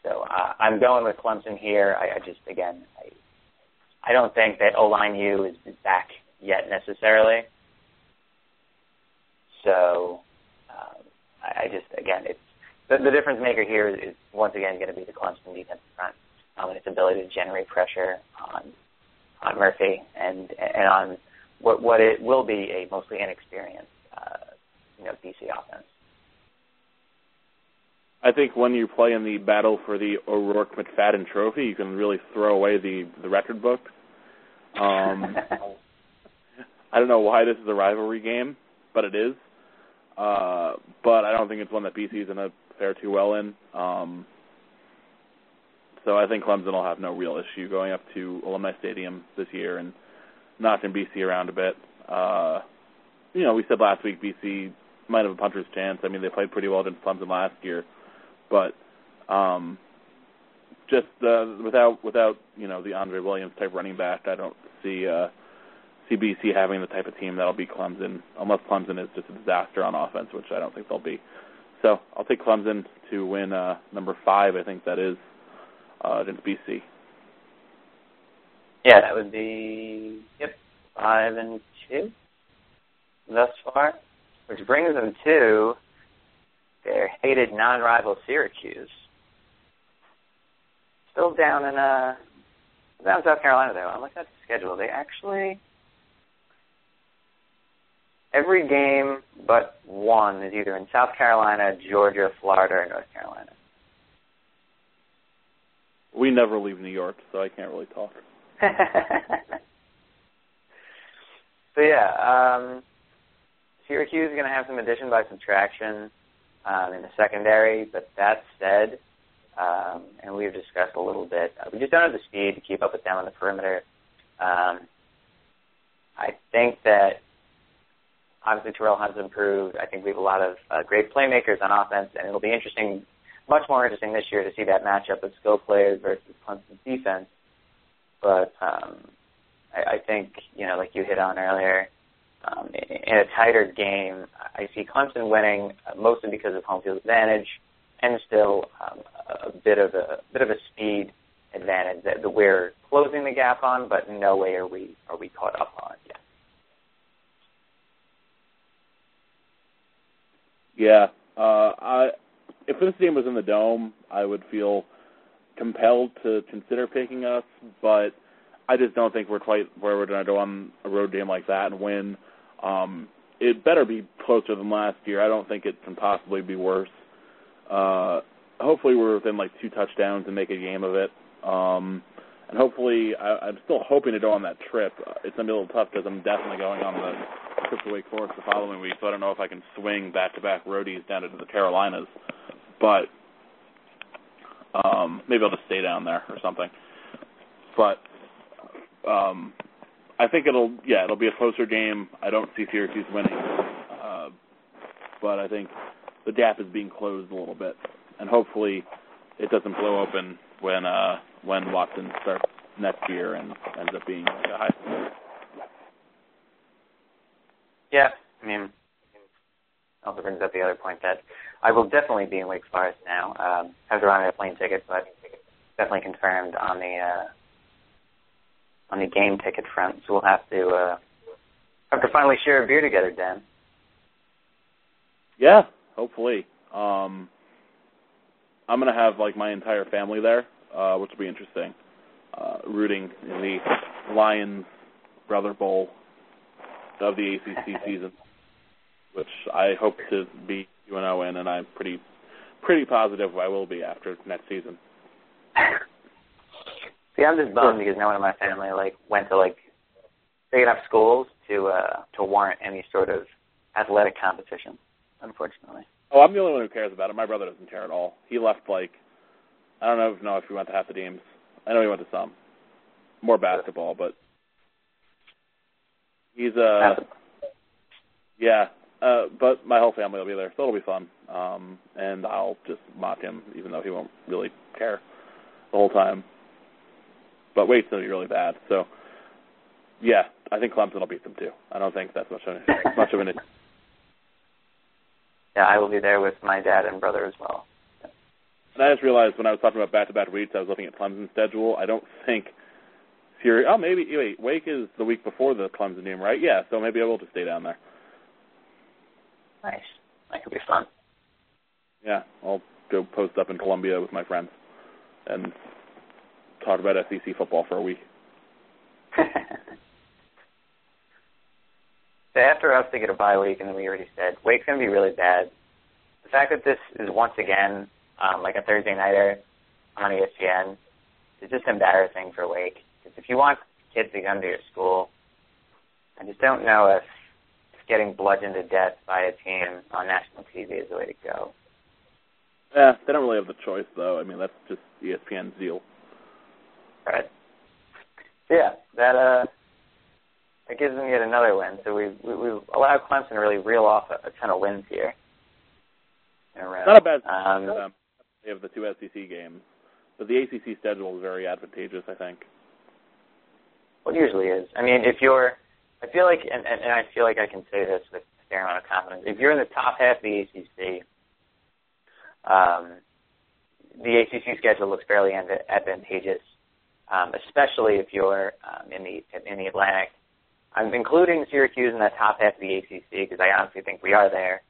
So uh, I'm going with Clemson here. I, I just, again, I, I don't think that O line U is back yet necessarily. So um, I, I just again, it's the, the difference maker here is, is once again going to be the Clemson defensive front um, and its ability to generate pressure on on Murphy and and on what what it will be a mostly inexperienced uh, you know BC offense. I think when you play in the battle for the O'Rourke McFadden Trophy, you can really throw away the the record book. Um, I don't know why this is a rivalry game, but it is. Uh, but I don't think it's one that BC is going to fare too well in. Um, so I think Clemson will have no real issue going up to Alumni Stadium this year and knocking BC around a bit. Uh, you know, we said last week BC might have a puncher's chance. I mean, they played pretty well against Clemson last year, but um, just uh, without without you know the Andre Williams type running back, I don't see uh, CBC having the type of team that'll beat Clemson, unless Clemson is just a disaster on offense, which I don't think they'll be. So I'll take Clemson to win uh, number five. I think that is uh, against BC. Yeah, that would be yep five and two thus far, which brings them to their hated non-rival Syracuse. Still down in uh down in South Carolina though. I'm looking at the schedule. They actually every game but one is either in South Carolina, Georgia, Florida, or North Carolina. We never leave New York, so I can't really talk. so yeah, um, Syracuse is going to have some addition by subtraction um, in the secondary, but that said, um, and we've discussed a little bit, uh, we just don't have the speed to keep up with them on the perimeter. Um, I think that obviously Terrel has improved. I think we have a lot of uh, great playmakers on offense, and it'll be interesting, much more interesting this year to see that matchup of skill players versus Clemson's defense. But um, I, I think, you know, like you hit on earlier, um, in a tighter game, I see Clemson winning uh, mostly because of home field advantage, and still um, a bit of a bit of a speed advantage that, we're closing the gap on, but no way are we are we caught up on yet. Yeah, uh, I if this game was in the dome, I would feel compelled to consider picking us, but I just don't think we're quite where we're going to go on a road game like that and win. Um, it better be closer than last year. I don't think it can possibly be worse. Uh, hopefully, we're within like two touchdowns and make a game of it. Um, and hopefully, I, I'm still hoping to go on that trip. It's gonna be a little tough because I'm definitely going on the trip to Wake Forest the following week, so I don't know if I can swing back-to-back roadies down into the Carolinas. But um, maybe I'll just stay down there or something. But um, I think it'll yeah it'll be a closer game. I don't see Syracuse winning, uh, but I think the gap is being closed a little bit, and hopefully it doesn't blow open when uh, when Watson starts next year and ends up being a high. Yeah, I mean, also brings up the other point that I will definitely be in Wake Forest now. Um, have to run a plane ticket, but definitely confirmed on the uh, on the game ticket front. So we'll have to uh, have to finally share a beer together, Dan. Yeah, hopefully. Um, I'm gonna have like my entire family there, uh, which will be interesting. Uh, rooting in the Lions Brother Bowl of the ACC season, which I hope to be UNO in, and I'm pretty pretty positive I will be after next season. See, I'm just bummed because no one in my family like went to like big enough schools to uh to warrant any sort of athletic competition. Unfortunately. Oh, I'm the only one who cares about it. My brother doesn't care at all. He left like I don't know if know if he went to half the games. I know he went to some. More basketball, but he's uh yeah. Uh but my whole family will be there, so it'll be fun. Um and I'll just mock him even though he won't really care the whole time but Wake's going to be really bad. So, yeah, I think Clemson will beat them too. I don't think that's much of an, much of an issue. Yeah, I will be there with my dad and brother as well. And I just realized when I was talking about back-to-back weeks, I was looking at Clemson's schedule. I don't think Syracuse. Oh, maybe wait. Wake is the week before the Clemson game, right? Yeah, so maybe I will just stay down there. Nice. That could be fun. Yeah, I'll go post up in Columbia with my friends and talk about SEC football for a week. So after us, they get a bye week, and we already said Wake's going to be really bad. The fact that this is once again um, like a Thursday nighter on ESPN is just embarrassing for Wake. Because if you want kids to come to your school, I just don't know if getting bludgeoned to death by a team on national TV is the way to go. Yeah, they don't really have the choice, though. I mean, that's just ESPN's deal. Right. Yeah, that uh, that gives them yet another win. So we we we've allowed Clemson to really reel off a, a ton of wins here. In a row. Not a bad. Um, um, they have the two SEC games, but the ACC schedule is very advantageous, I think. Well, it usually is. I mean, if you're, I feel like, and, and, and I feel like I can say this with a fair amount of confidence. If you're in the top half of the ACC, um, the ACC schedule looks fairly advantageous, um, especially if you're um, in the in the Atlantic. I'm including Syracuse in that top half of the ACC because I honestly think we are there.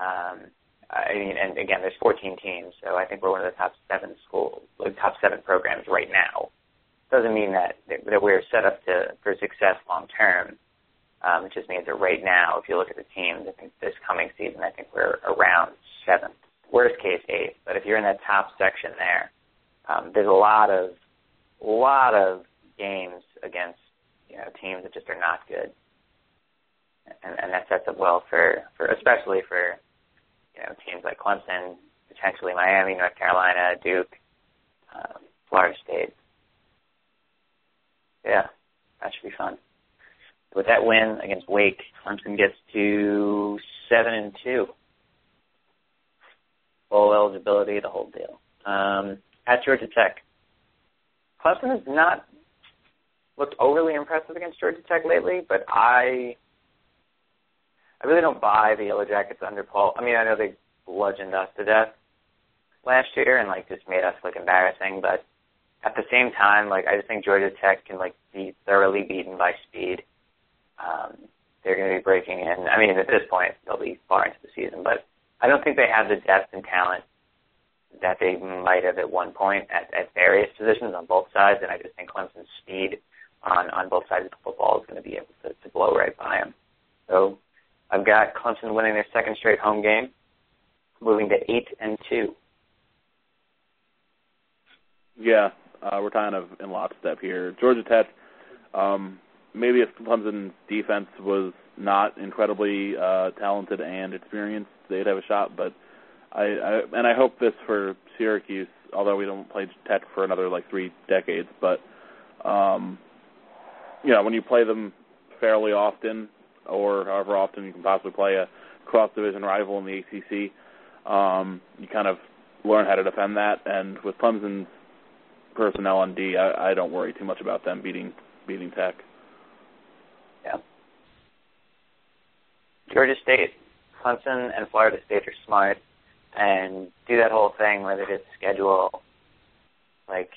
Um, I mean, and again, there's 14 teams, so I think we're one of the top seven schools, like top seven programs right now. Doesn't mean that that we're set up to for success long term. Um, it just means that right now, if you look at the teams, I think this coming season, I think we're around seventh worst case eighth. But if you're in that top section there, um, there's a lot of lot of games against you know teams that just are not good, and, and that sets up well for for especially for you know teams like Clemson, potentially Miami, North Carolina, Duke, um, Florida State. Yeah, that should be fun. With that win against Wake, Clemson gets to seven and two bowl eligibility, the whole deal. Um, at Georgia Tech, Clemson has not looked overly impressive against Georgia Tech lately, but I I really don't buy the Yellow Jackets under Paul. I mean, I know they bludgeoned us to death last year and like just made us look embarrassing, but at the same time, like I just think Georgia Tech can like be thoroughly beaten by speed. Um, they're going to be breaking in. I mean, at this point, they'll be far into the season, but I don't think they have the depth and talent that they might have at one point at, at various positions on both sides, and I just think Clemson's speed on, on both sides of the football is going to be able to, to blow right by them. So I've got Clemson winning their second straight home game, moving to eight and two. Yeah, uh, we're kind of in lockstep here. Georgia Tech, um, maybe if Clemson defense was not incredibly uh, talented and experienced, they'd have a shot. But I, I and I hope this for Syracuse, although we don't play Tech for another like three decades. But um, you know, when you play them fairly often, or however often you can possibly play a cross division rival in the ACC, um, you kind of learn how to defend that. And with Clemson's personnel on D, I, I don't worry too much about them beating beating Tech. Yeah. Georgia State, Clemson, and Florida State are smart and do that whole thing where they just schedule like,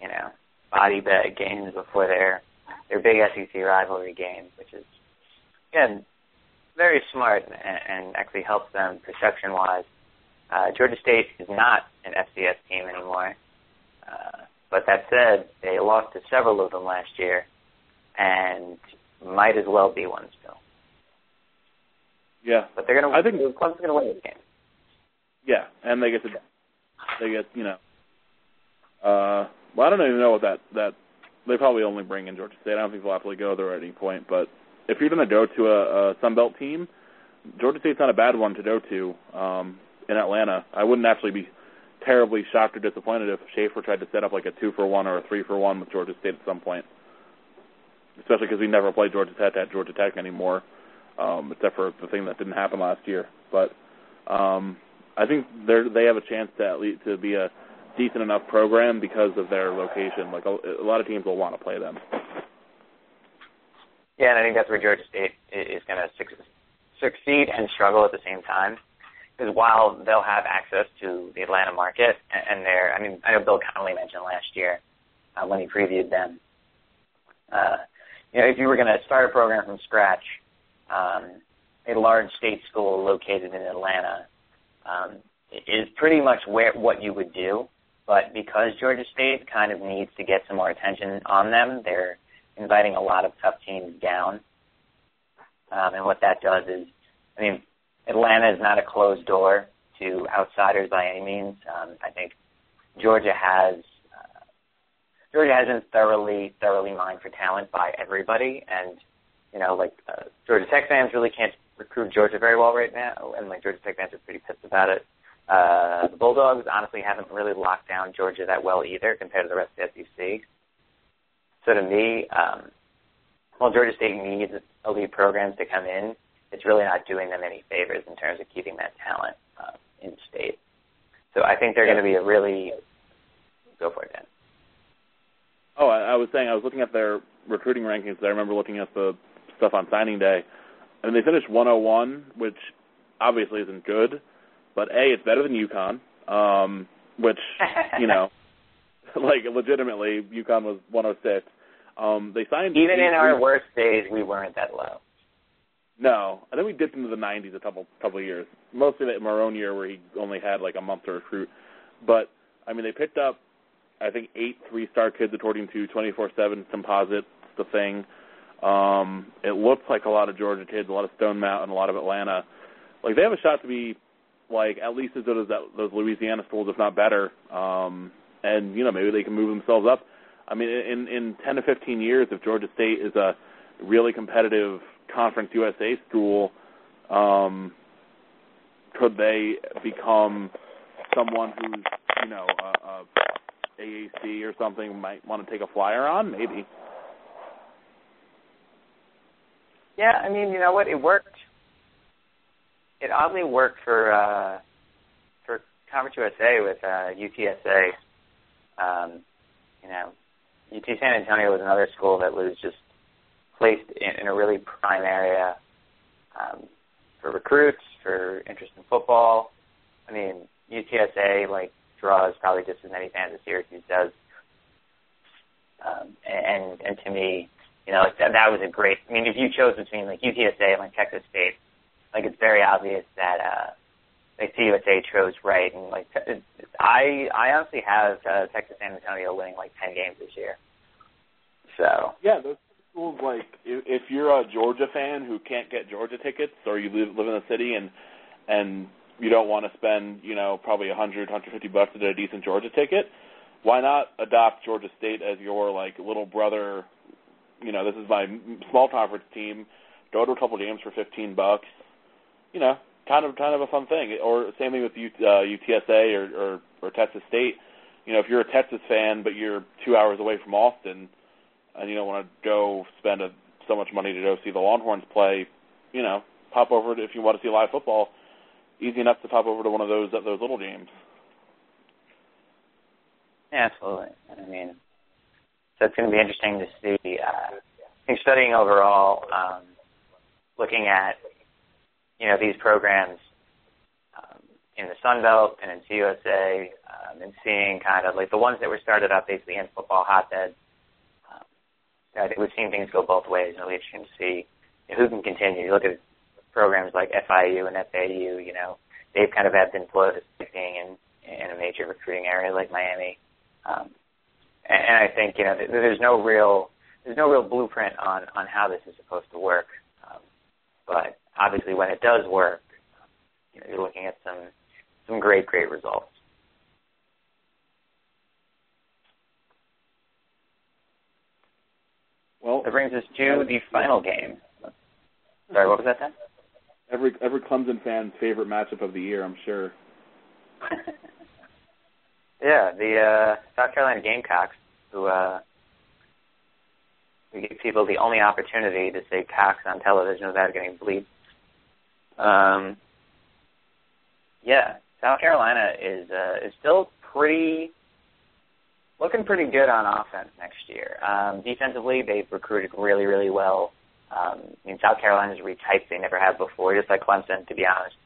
you know, body bag games before their their big SEC rivalry games, which is again very smart and, and actually helps them perception wise. Uh, Georgia State is not an FCS team anymore. Uh, but that said, they lost to several of them last year, and might as well be one still. Yeah, but they're gonna. I think Clemson's gonna win this game. Yeah, and they get to they get you know. Uh, well, I don't even know what that that they probably only bring in Georgia State. I don't think they'll actually go there at any point. But if you're going to go to a, a Sun Belt team, Georgia State's not a bad one to go to um, in Atlanta. I wouldn't actually be terribly shocked or disappointed if Shafer tried to set up like a two for one or a three for one with Georgia State at some point. Especially because we never play Georgia Tech at Georgia Tech anymore, um, except for the thing that didn't happen last year. But um, I think they they have a chance to at least to be a decent enough program because of their location. Like a, a lot of teams will want to play them. Yeah, and I think that's where Georgia State is going to succeed and struggle at the same time. Because while they'll have access to the Atlanta market, and they're, I mean, I know Bill Connelly mentioned last year uh, when he previewed them. Uh, you know, if you were going to start a program from scratch, um, a large state school located in Atlanta um, is pretty much where what you would do. But because Georgia State kind of needs to get some more attention on them, they're inviting a lot of tough teams down. Um, and what that does is, I mean, Atlanta is not a closed door to outsiders by any means. Um, I think Georgia has uh, Georgia hasn't thoroughly thoroughly mined for talent by everybody, and you know, like uh, Georgia Tech fans really can't recruit Georgia very well right now, and like Georgia Tech fans are pretty pissed about it. Uh, the Bulldogs honestly haven't really locked down Georgia that well either compared to the rest of the SEC. So to me, um, while Georgia State needs elite programs to come in, it's really not doing them any favors in terms of keeping that talent uh, in state. So I think they're yeah. going to be a really go for it, Dan. Oh, I, I was saying I was looking at their recruiting rankings. I remember looking at the stuff on signing day, and they finished 101, which obviously isn't good, but a it's better than UConn, um, which you know, like legitimately UConn was 106. Um, they signed even in our worst days, we weren't that low. No, I think we dipped into the 90s a couple couple of years. Mostly that Marrone year where he only had like a month to recruit. But I mean, they picked up I think eight three-star kids according to 24/7 Composite, the thing. Um, it looks like a lot of Georgia kids, a lot of Stone Mountain, a lot of Atlanta. Like they have a shot to be like at least as good as that, those Louisiana schools, if not better. Um, and you know maybe they can move themselves up. I mean, in in 10 to 15 years, if Georgia State is a really competitive Conference USA school, um, could they become someone who's you know a, a AAC or something might want to take a flyer on? Maybe. Yeah, I mean, you know what? It worked. It oddly worked for uh, for Conference USA with uh, UTSA. Um, you know, UT San Antonio was another school that was just placed in, in a really prime area um, for recruits, for interest in football. I mean, UTSA like draws probably just as many fans as Syracuse does. Um, and and to me, you know, that, that was a great. I mean, if you chose between like UTSA and like Texas State, like it's very obvious that uh, like CUSA chose right. And like I I honestly have uh, Texas San Antonio winning like ten games this year. So yeah, those schools like if, you're a Georgia fan who can't get Georgia tickets, or you live live in the city and and you don't want to spend you know probably a hundred, hundred fifty bucks to get a decent Georgia ticket, why not adopt Georgia State as your like little brother you know, this is my small conference team. Go to a couple games for 15 bucks. You know, kind of kind of a fun thing. Or same thing with U, uh, UTSA or, or or Texas State. You know, if you're a Texas fan but you're two hours away from Austin, and you don't want to go spend a, so much money to go see the Longhorns play, you know, pop over to, if you want to see live football. Easy enough to pop over to one of those those little games. Absolutely. I mean, so it's going to be interesting to see. Uh, I think studying overall, um, looking at you know these programs um, in the Sun Belt and in CUSA, um, and seeing kind of like the ones that were started up basically in football hotbeds. I think we've seen things go both ways. It'll be interesting to see who can continue. You look at programs like FIU and FAU. You know, they've kind of ebbed and flowed being in in a major recruiting area like Miami. Um, and I think you know there's no real there's no real blueprint on on how this is supposed to work. Um, but obviously, when it does work, you know, you're looking at some some great great results. Well, that brings us to the final game. Sorry, what was that then? Every every Clemson fan's favorite matchup of the year, I'm sure. Yeah, the uh, South Carolina Gamecocks, who uh, we give people the only opportunity to say Cox on television without getting bleeped. Um, yeah, South Carolina is uh, is still pretty looking pretty good on offense next year. Um, defensively, they've recruited really, really well. Um, I mean, South Carolina's retyped they never have before, just like Clemson, to be honest.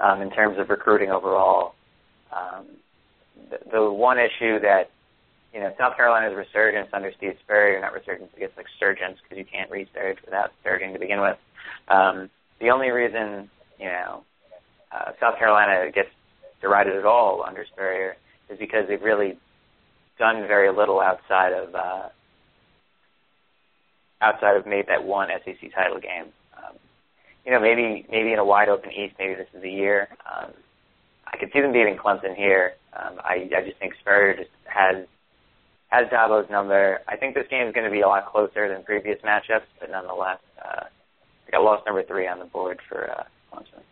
Um, in terms of recruiting overall, um, the, the one issue that you know South Carolina's resurgence under Steve Spurrier, not resurgence, I guess like surgence because you can't resurge without surging to begin with. Um, the only reason you know uh, South Carolina gets derided at all under Spurrier is because they've really done very little outside of uh, outside of maybe that one SEC title game. Uh, you know, maybe maybe in a wide open East, maybe this is the year. Um, I could see them beating Clemson here. Um, I I just think Spurrier just has has Dabo's number. I think this game is going to be a lot closer than previous matchups, but nonetheless, uh, I got lost number three on the board for uh, Clemson.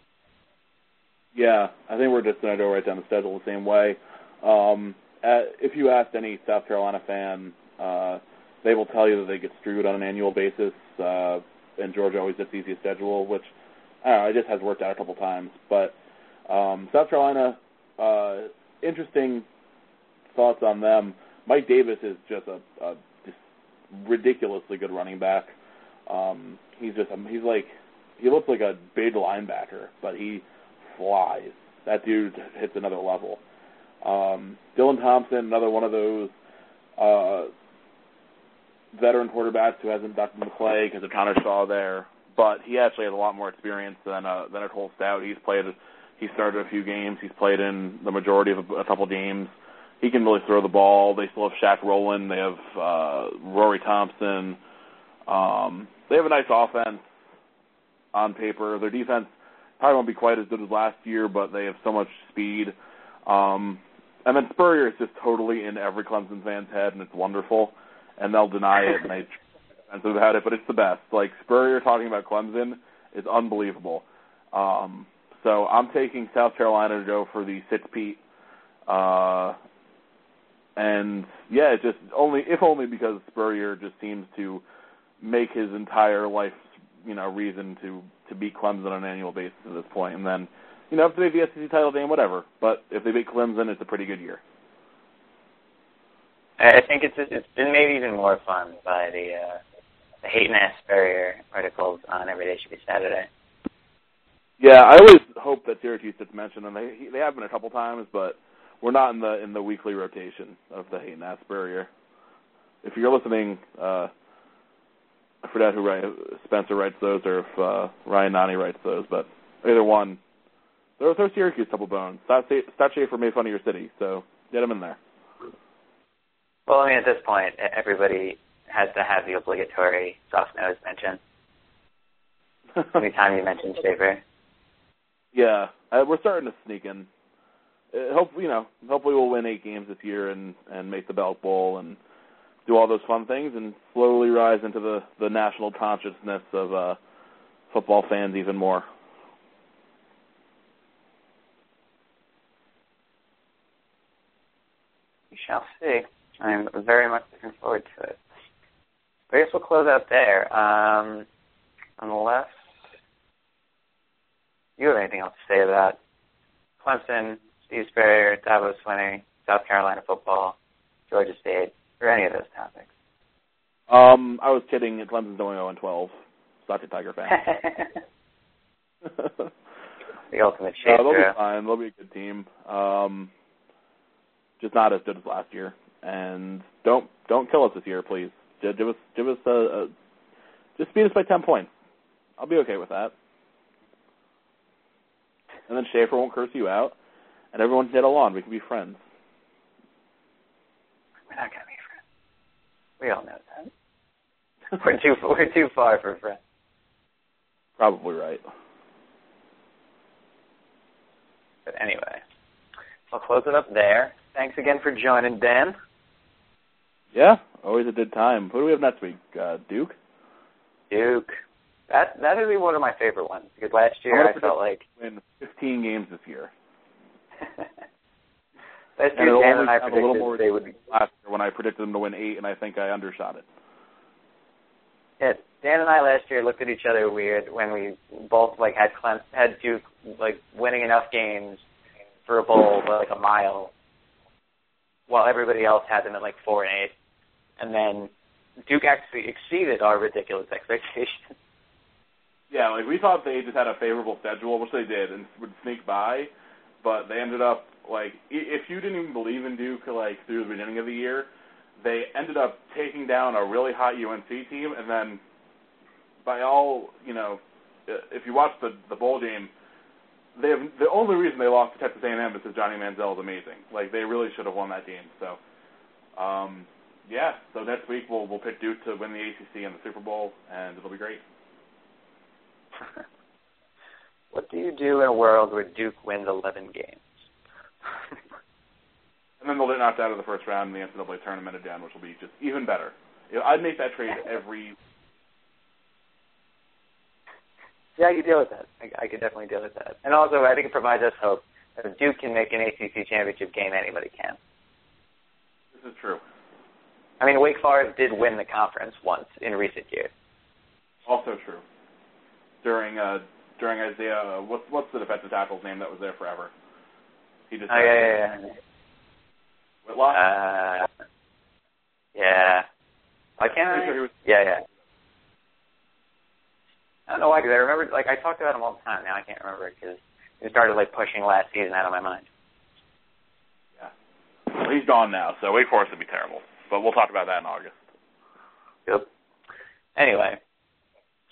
Yeah, I think we're just going to go right down the schedule the same way. Um, at, if you asked any South Carolina fan, uh, they will tell you that they get screwed on an annual basis, uh, and Georgia always gets the easiest schedule, which I don't know, it just has worked out a couple times. But um, South Carolina, uh, interesting thoughts on them. Mike Davis is just a, a just ridiculously good running back. Um, he's just he's like he looks like a big linebacker, but he flies. That dude hits another level. Um, Dylan Thompson, another one of those uh, veteran quarterbacks who hasn't gotten to play because of Connor Shaw there, but he actually has a lot more experience than uh, than Cole Stoudt. He's played, he started a few games. He's played in the majority of a, a couple games. He can really throw the ball. They still have Shaq Roland. They have uh, Rory Thompson. Um, they have a nice offense on paper. Their defense probably won't be quite as good as last year, but they have so much speed. Um, and then Spurrier is just totally in every Clemson fan's head, and it's wonderful. And they'll deny it, and they defensive about it, but it's the best. Like Spurrier talking about Clemson is unbelievable. Um, so I'm taking South Carolina to go for the six Pete. Uh, and yeah, it's just only if only because Spurrier just seems to make his entire life, you know, reason to to beat Clemson on an annual basis at this point. And then, you know, if they make the SEC title game, whatever. But if they beat Clemson, it's a pretty good year. I think it's it's been made even more fun by the uh, the Hayden S. Spurrier articles on Every Day Should Be Saturday. Yeah, I always hope that Syracuse gets mentioned, and they they have been a couple times, but we're not in the in the weekly rotation of the Hayden S. Spurrier. If you're listening, uh, I forget who write, Spencer writes those or if uh, Ryan Nanni writes those, but either one. Throw, throw Syracuse a couple bones. Scott, Scott Shafer made fun of your city, so get him in there. Well, I mean, at this point, everybody has to have the obligatory soft nose mention. Anytime you mention Shafer. Yeah, uh, we're starting to sneak in. Uh, hope you know. Hopefully, we'll win eight games this year and and make the Belk Bowl and do all those fun things and slowly rise into the the national consciousness of uh football fans even more. Shall see. I'm very much looking forward to it. I guess we'll close out there. Um, unless you have anything else to say about Clemson, Steve Spurrier, Dabo Swinney, South Carolina football, Georgia State, or any of those topics. Um, I was kidding. Clemson's only 0 and 12. Such a Tiger fan. the ultimate shape. Uh, they'll be fine. They'll be a good team. Um, just not as good as last year. And don't don't kill us this year, please. Give us give us a, a just beat us by ten points. I'll be okay with that. And then Shafer won't curse you out, and everyone can get along. We can be friends. We're not gonna be friends. We all know that. we're too we're too far for friends. Probably right. But anyway, I'll close it up there. Thanks again for joining, Dan. Yeah, always a good time. Who do we have next week? Uh, Duke. Duke. That that would be one of my favorite ones because last year I, I felt like win 15 games this year. last year Dan and I predicted a little more they would be last year when I predicted them to win eight, and I think I undershot it. Yeah, Dan and I last year looked at each other weird when we both like had Clem had Duke like winning enough games for a bowl by like a mile, while everybody else had them at like four and eight, and then Duke actually exceeded our ridiculous expectations. Yeah, like we thought they just had a favorable schedule, which they did, and would sneak by, but they ended up like if you didn't even believe in Duke like through the beginning of the year, they ended up taking down a really hot UNC team, and then by all you know, if you watch the the bowl game, they have the only reason they lost to Texas A&M is because Johnny Manziel is amazing. Like they really should have won that game. So, um, yeah. So next week we'll we'll pick Duke to win the ACC and the Super Bowl, and it'll be great. What do you do in a world where Duke wins 11 games? and then they'll get knocked out of the first round in the NCAA tournament again, which will be just even better. I'd make that trade every. Yeah, I could deal with that. I, I could definitely deal with that. And also, I think it provides us hope that if Duke can make an ACC championship game, anybody can. This is true. I mean, Wake Forest did win the conference once in recent years. Also true. During uh, during Isaiah, uh, what's what's the defensive tackle's name that was there forever? He just. Oh yeah, yeah, yeah. Whitlock. Uh, yeah. I can't. Sure was, yeah, yeah. I don't know why, because I remember, like, I talked about him all the time. Now I can't remember because he started like pushing last season out of my mind. Yeah. Well, he's gone now, so Wake Forest would be terrible. But we'll talk about that in August. Yep. Anyway,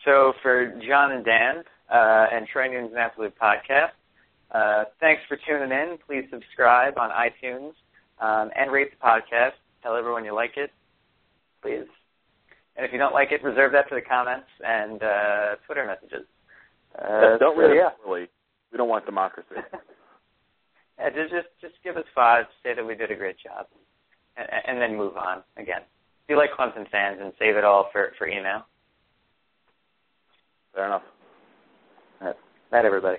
so for John and Dan uh, and Troy Newton's Absolute Podcast, uh, thanks for tuning in. Please subscribe on iTunes um, and rate the podcast. Tell everyone you like it, please. And if you don't like it, reserve that for the comments and uh, Twitter messages. Uh, don't really, yeah. really. We don't want democracy. yeah, just just just give us five. Say that we did a great job, and, and then move on again. Be like Clemson fans and save it all for for email. Fair enough. All right. Night, everybody.